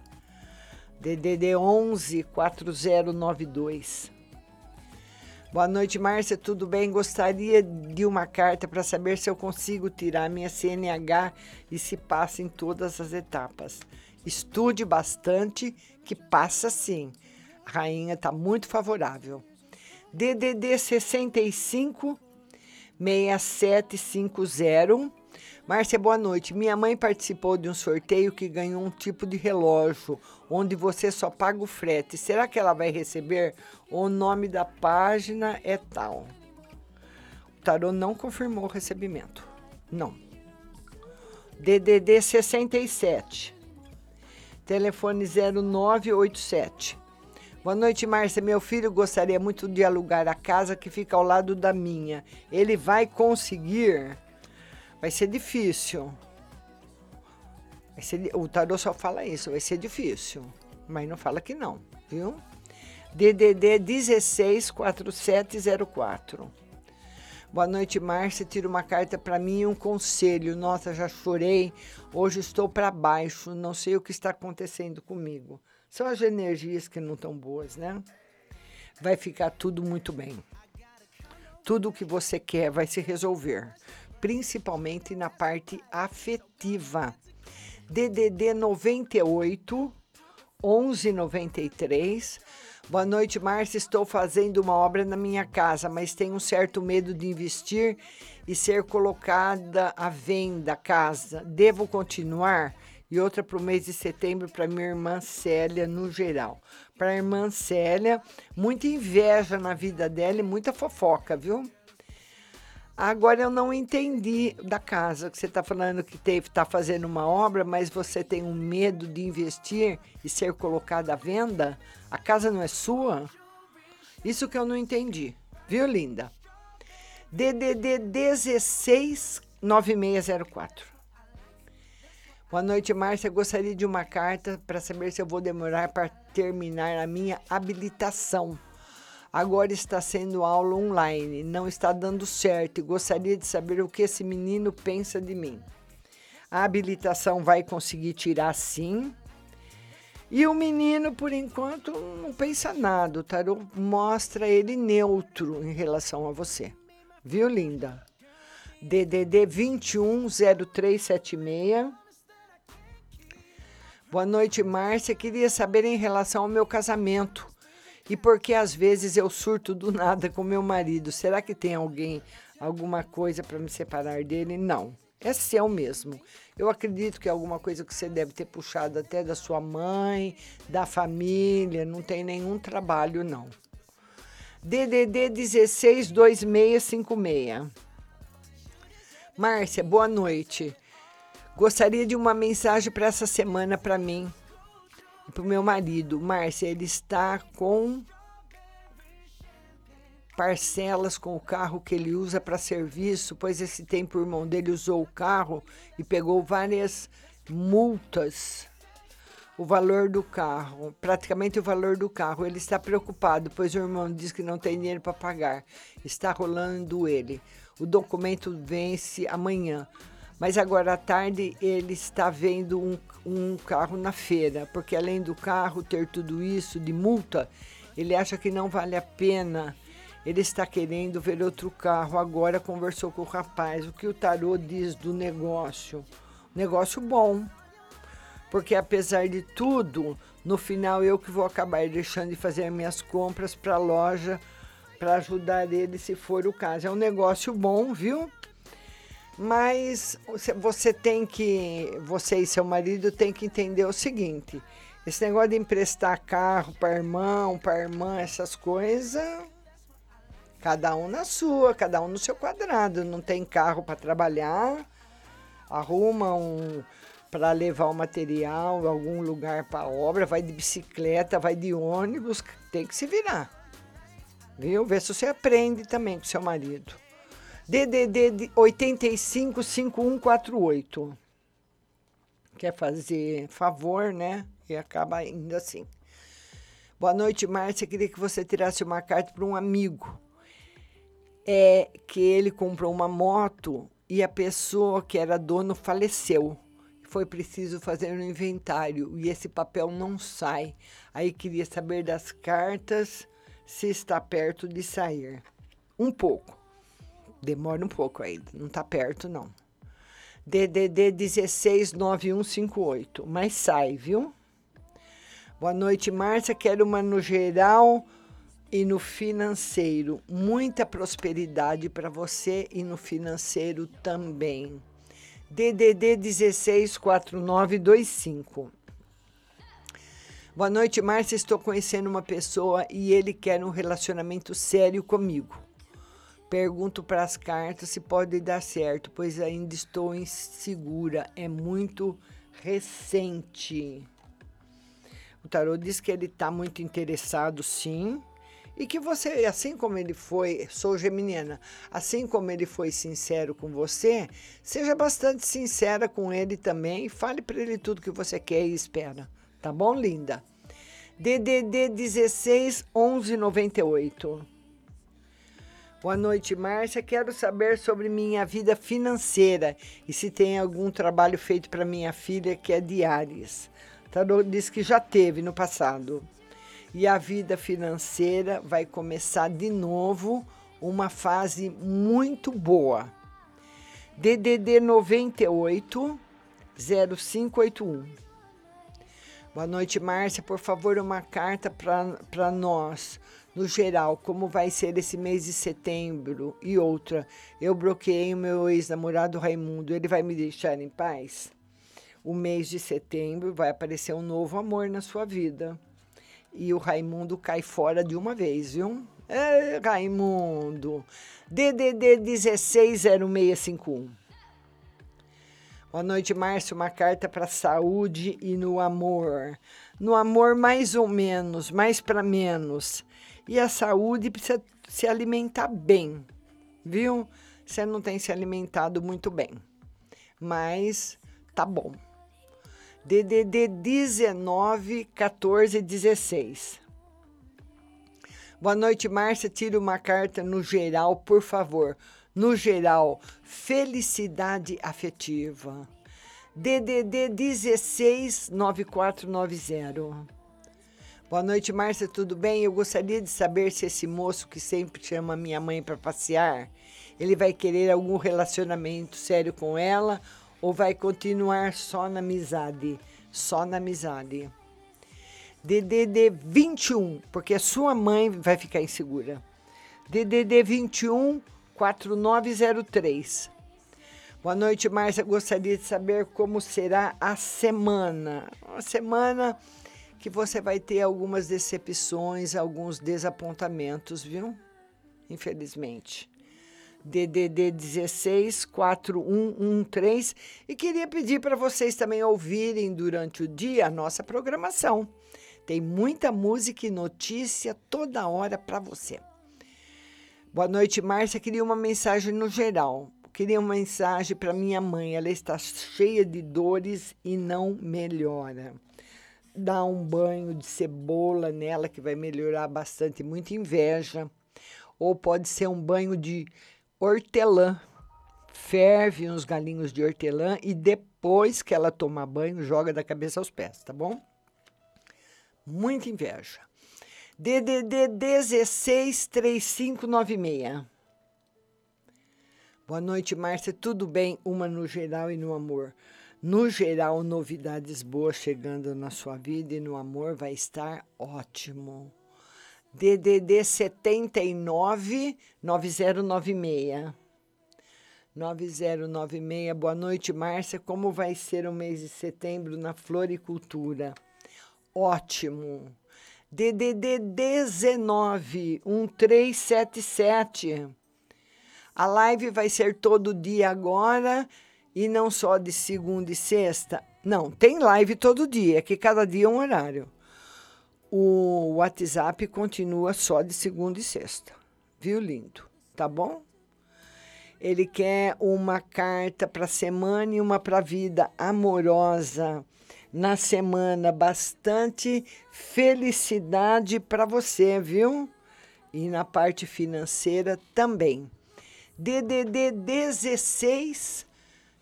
DDD 11 4092. Boa noite, Márcia. Tudo bem? Gostaria de uma carta para saber se eu consigo tirar minha CNH e se passa em todas as etapas. Estude bastante, que passa sim. A rainha está muito favorável. DDD 65 6750. Márcia, boa noite. Minha mãe participou de um sorteio que ganhou um tipo de relógio, onde você só paga o frete. Será que ela vai receber? O nome da página é tal. O tarô não confirmou o recebimento. Não. DDD 67. Telefone 0987. Boa noite, Márcia. Meu filho gostaria muito de alugar a casa que fica ao lado da minha. Ele vai conseguir? Vai ser difícil. Vai ser, o tarô só fala isso, vai ser difícil. Mas não fala que não, viu? DDD 164704. Boa noite, Márcia. Tira uma carta para mim e um conselho. Nossa, já chorei. Hoje estou para baixo. Não sei o que está acontecendo comigo. São as energias que não estão boas, né? Vai ficar tudo muito bem. Tudo o que você quer vai se resolver, principalmente na parte afetiva. DDD 98 1193. Boa noite, Márcia. Estou fazendo uma obra na minha casa, mas tenho um certo medo de investir e ser colocada à venda a casa. Devo continuar? E outra para o mês de setembro para minha irmã Célia, no geral. Para a irmã Célia, muita inveja na vida dela e muita fofoca, viu? Agora eu não entendi da casa que você está falando que está fazendo uma obra, mas você tem um medo de investir e ser colocada à venda. A casa não é sua? Isso que eu não entendi, viu, linda? DDD 169604. Boa noite, Márcia. Gostaria de uma carta para saber se eu vou demorar para terminar a minha habilitação. Agora está sendo aula online, não está dando certo e gostaria de saber o que esse menino pensa de mim. A habilitação vai conseguir tirar sim. E o menino, por enquanto, não pensa nada. O tarô mostra ele neutro em relação a você. Viu, linda? DDD 210376. Boa noite, Márcia. Queria saber em relação ao meu casamento e porque às vezes eu surto do nada com meu marido. Será que tem alguém, alguma coisa para me separar dele? Não. É seu mesmo. Eu acredito que é alguma coisa que você deve ter puxado até da sua mãe, da família, não tem nenhum trabalho, não. DDD 162656. Márcia, boa noite. Gostaria de uma mensagem para essa semana para mim e para o meu marido. Márcia, ele está com parcelas com o carro que ele usa para serviço, pois esse tempo o irmão dele usou o carro e pegou várias multas. O valor do carro, praticamente o valor do carro. Ele está preocupado, pois o irmão diz que não tem dinheiro para pagar. Está rolando ele. O documento vence amanhã. Mas agora à tarde ele está vendo um, um carro na feira, porque além do carro ter tudo isso de multa, ele acha que não vale a pena. Ele está querendo ver outro carro. Agora conversou com o rapaz. O que o tarô diz do negócio? Negócio bom. Porque apesar de tudo, no final eu que vou acabar deixando de fazer minhas compras para a loja para ajudar ele se for o caso. É um negócio bom, viu? Mas você tem que, você e seu marido tem que entender o seguinte: esse negócio de emprestar carro para irmão, para irmã, essas coisas, cada um na sua, cada um no seu quadrado. Não tem carro para trabalhar, arruma um para levar o material algum lugar para obra, vai de bicicleta, vai de ônibus, tem que se virar. Viu? Vê se você aprende também com seu marido. DDD de 85 5148. Quer fazer favor, né? E acaba indo assim. Boa noite, Márcia. Queria que você tirasse uma carta para um amigo. É que ele comprou uma moto e a pessoa que era dono faleceu. Foi preciso fazer um inventário e esse papel não sai. Aí queria saber das cartas se está perto de sair. Um pouco. Demora um pouco ainda, não está perto não. DDD 169158, mas sai, viu? Boa noite, Márcia. Quero uma no geral e no financeiro. Muita prosperidade para você e no financeiro também. DDD 164925. Boa noite, Márcia. Estou conhecendo uma pessoa e ele quer um relacionamento sério comigo. Pergunto para as cartas se pode dar certo, pois ainda estou insegura. É muito recente. O tarô diz que ele está muito interessado, sim, e que você, assim como ele foi, sou geminiana, assim como ele foi sincero com você, seja bastante sincera com ele também e fale para ele tudo que você quer e espera. Tá bom, linda? DDD 16 11 98. Boa noite, Márcia. Quero saber sobre minha vida financeira e se tem algum trabalho feito para minha filha que é de Ares. Tarô diz que já teve no passado. E a vida financeira vai começar de novo uma fase muito boa. DDD 98 0581. Boa noite, Márcia. Por favor, uma carta para nós no geral, como vai ser esse mês de setembro e outra. Eu bloqueei o meu ex-namorado Raimundo, ele vai me deixar em paz? O mês de setembro vai aparecer um novo amor na sua vida. E o Raimundo cai fora de uma vez, viu? É, Raimundo. DDD 160651. Boa noite, Márcio. Uma carta para saúde e no amor. No amor, mais ou menos, mais para menos. E a saúde precisa se alimentar bem, viu? Você não tem se alimentado muito bem, mas tá bom. DDD 19 14 16. Boa noite, Márcia. Tira uma carta no geral, por favor. No geral, felicidade afetiva. DDD 16 9490. Boa noite, Márcia, tudo bem? Eu gostaria de saber se esse moço que sempre chama minha mãe para passear, ele vai querer algum relacionamento sério com ela ou vai continuar só na amizade? Só na amizade. DDD 21, porque a sua mãe vai ficar insegura. DDD 21 4903. Boa noite, Márcia. Gostaria de saber como será a semana. Uma semana que você vai ter algumas decepções, alguns desapontamentos, viu? Infelizmente. DDD 16 4113 e queria pedir para vocês também ouvirem durante o dia a nossa programação. Tem muita música e notícia toda hora para você. Boa noite, Márcia. Queria uma mensagem no geral. Queria uma mensagem para minha mãe. Ela está cheia de dores e não melhora dá um banho de cebola nela que vai melhorar bastante, muita inveja. Ou pode ser um banho de hortelã. Ferve uns galinhos de hortelã e depois que ela tomar banho, joga da cabeça aos pés, tá bom? Muita inveja. DDD 163596. Boa noite, Márcia. Tudo bem? Uma no geral e no amor. No geral, novidades boas chegando na sua vida e no amor vai estar ótimo. DDD 79 9096. 9096. Boa noite, Márcia. Como vai ser o mês de setembro na floricultura? Ótimo. DDD 19 1377. A live vai ser todo dia agora e não só de segunda e sexta. Não, tem live todo dia, que cada dia é um horário. O WhatsApp continua só de segunda e sexta. Viu, lindo? Tá bom? Ele quer uma carta para semana e uma para vida amorosa. Na semana, bastante felicidade para você, viu? E na parte financeira também. DDD 16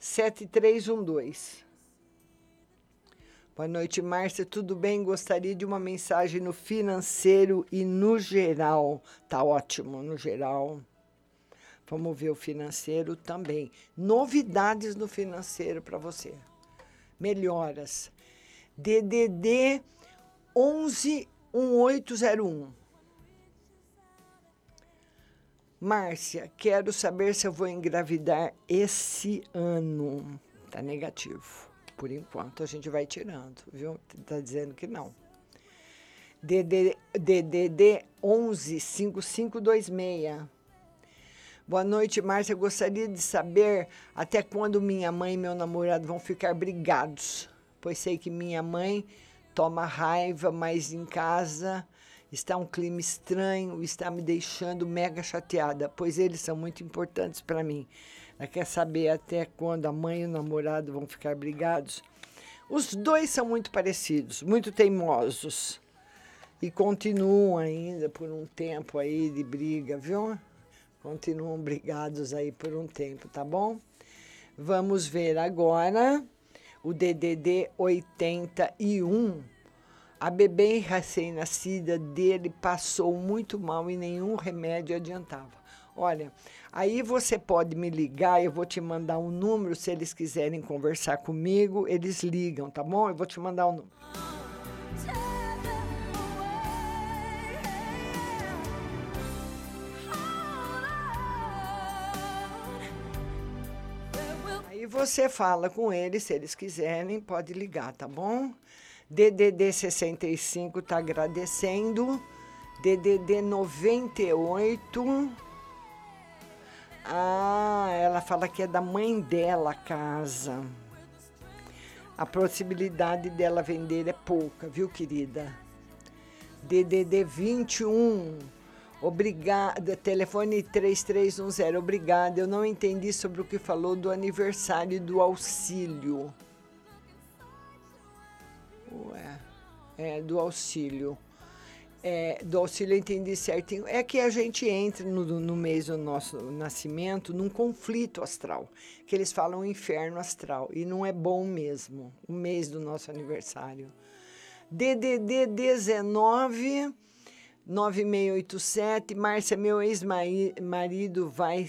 7312. Boa noite, Márcia. Tudo bem? Gostaria de uma mensagem no financeiro e no geral. Tá ótimo, no geral. Vamos ver o financeiro também. Novidades no financeiro para você. Melhoras. DDD 111801. Márcia, quero saber se eu vou engravidar esse ano. Tá negativo. Por enquanto a gente vai tirando, viu? Tá dizendo que não. DD, DDD 115526. Boa noite, Márcia. Gostaria de saber até quando minha mãe e meu namorado vão ficar brigados, pois sei que minha mãe toma raiva, mas em casa está um clima estranho, está me deixando mega chateada, pois eles são muito importantes para mim. Ela quer saber até quando a mãe e o namorado vão ficar brigados. Os dois são muito parecidos, muito teimosos. E continuam ainda por um tempo aí de briga, viu? Continuam brigados aí por um tempo, tá bom? Vamos ver agora o DDD 81. A bebê recém-nascida dele passou muito mal e nenhum remédio adiantava. Olha, aí você pode me ligar, eu vou te mandar um número, se eles quiserem conversar comigo, eles ligam, tá bom? Eu vou te mandar o um número. Aí você fala com eles, se eles quiserem, pode ligar, tá bom? DDD 65 tá agradecendo. DDD 98. Ah, ela fala que é da mãe dela a casa. A possibilidade dela vender é pouca, viu, querida? DDD 21. Obrigada. Telefone 3310. Obrigada. Eu não entendi sobre o que falou do aniversário do auxílio. É, do auxílio. É, do auxílio eu entendi certinho. É que a gente entra no, no mês do nosso nascimento num conflito astral, que eles falam inferno astral, e não é bom mesmo, o mês do nosso aniversário. DDD 19 9687, Márcia, meu ex-marido vai,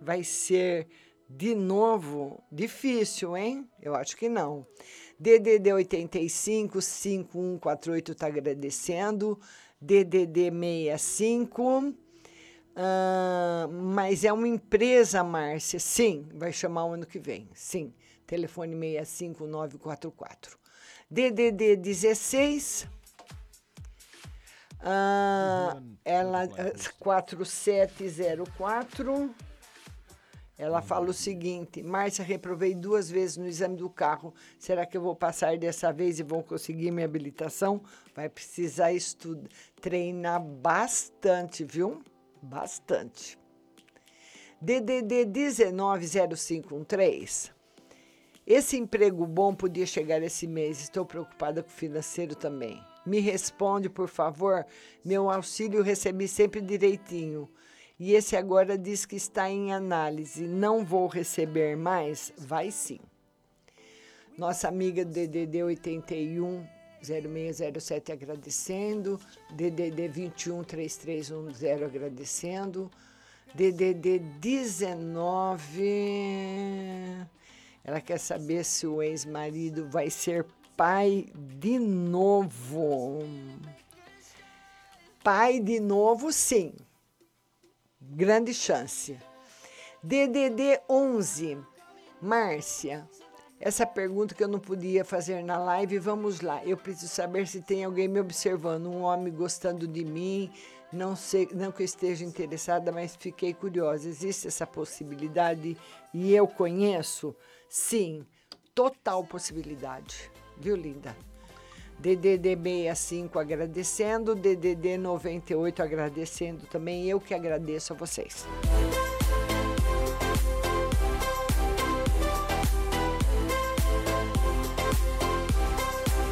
vai ser de novo difícil, hein? Eu acho que não. DDD 85 5148 está agradecendo. DDD 65. Uh, mas é uma empresa, Márcia. Sim, vai chamar o ano que vem. Sim. Telefone 65944. DDD 16. Uh, ela 4704. Ela fala o seguinte: Márcia, reprovei duas vezes no exame do carro. Será que eu vou passar dessa vez e vou conseguir minha habilitação? Vai precisar estudar, treinar bastante, viu? Bastante. DDD 190513. Esse emprego bom podia chegar esse mês. Estou preocupada com o financeiro também. Me responde, por favor. Meu auxílio recebi sempre direitinho e esse agora diz que está em análise. Não vou receber mais? Vai sim. Nossa amiga DDD 81 0607 agradecendo, DDD 21 3310 agradecendo, DDD 19 ela quer saber se o ex-marido vai ser pai de novo. Pai de novo, sim grande chance. DDD 11, Márcia. Essa pergunta que eu não podia fazer na live, vamos lá. Eu preciso saber se tem alguém me observando, um homem gostando de mim, não sei, não que eu esteja interessada, mas fiquei curiosa. Existe essa possibilidade e eu conheço? Sim, total possibilidade. Viu, linda? DDD 65 agradecendo, DDD 98 agradecendo também. Eu que agradeço a vocês.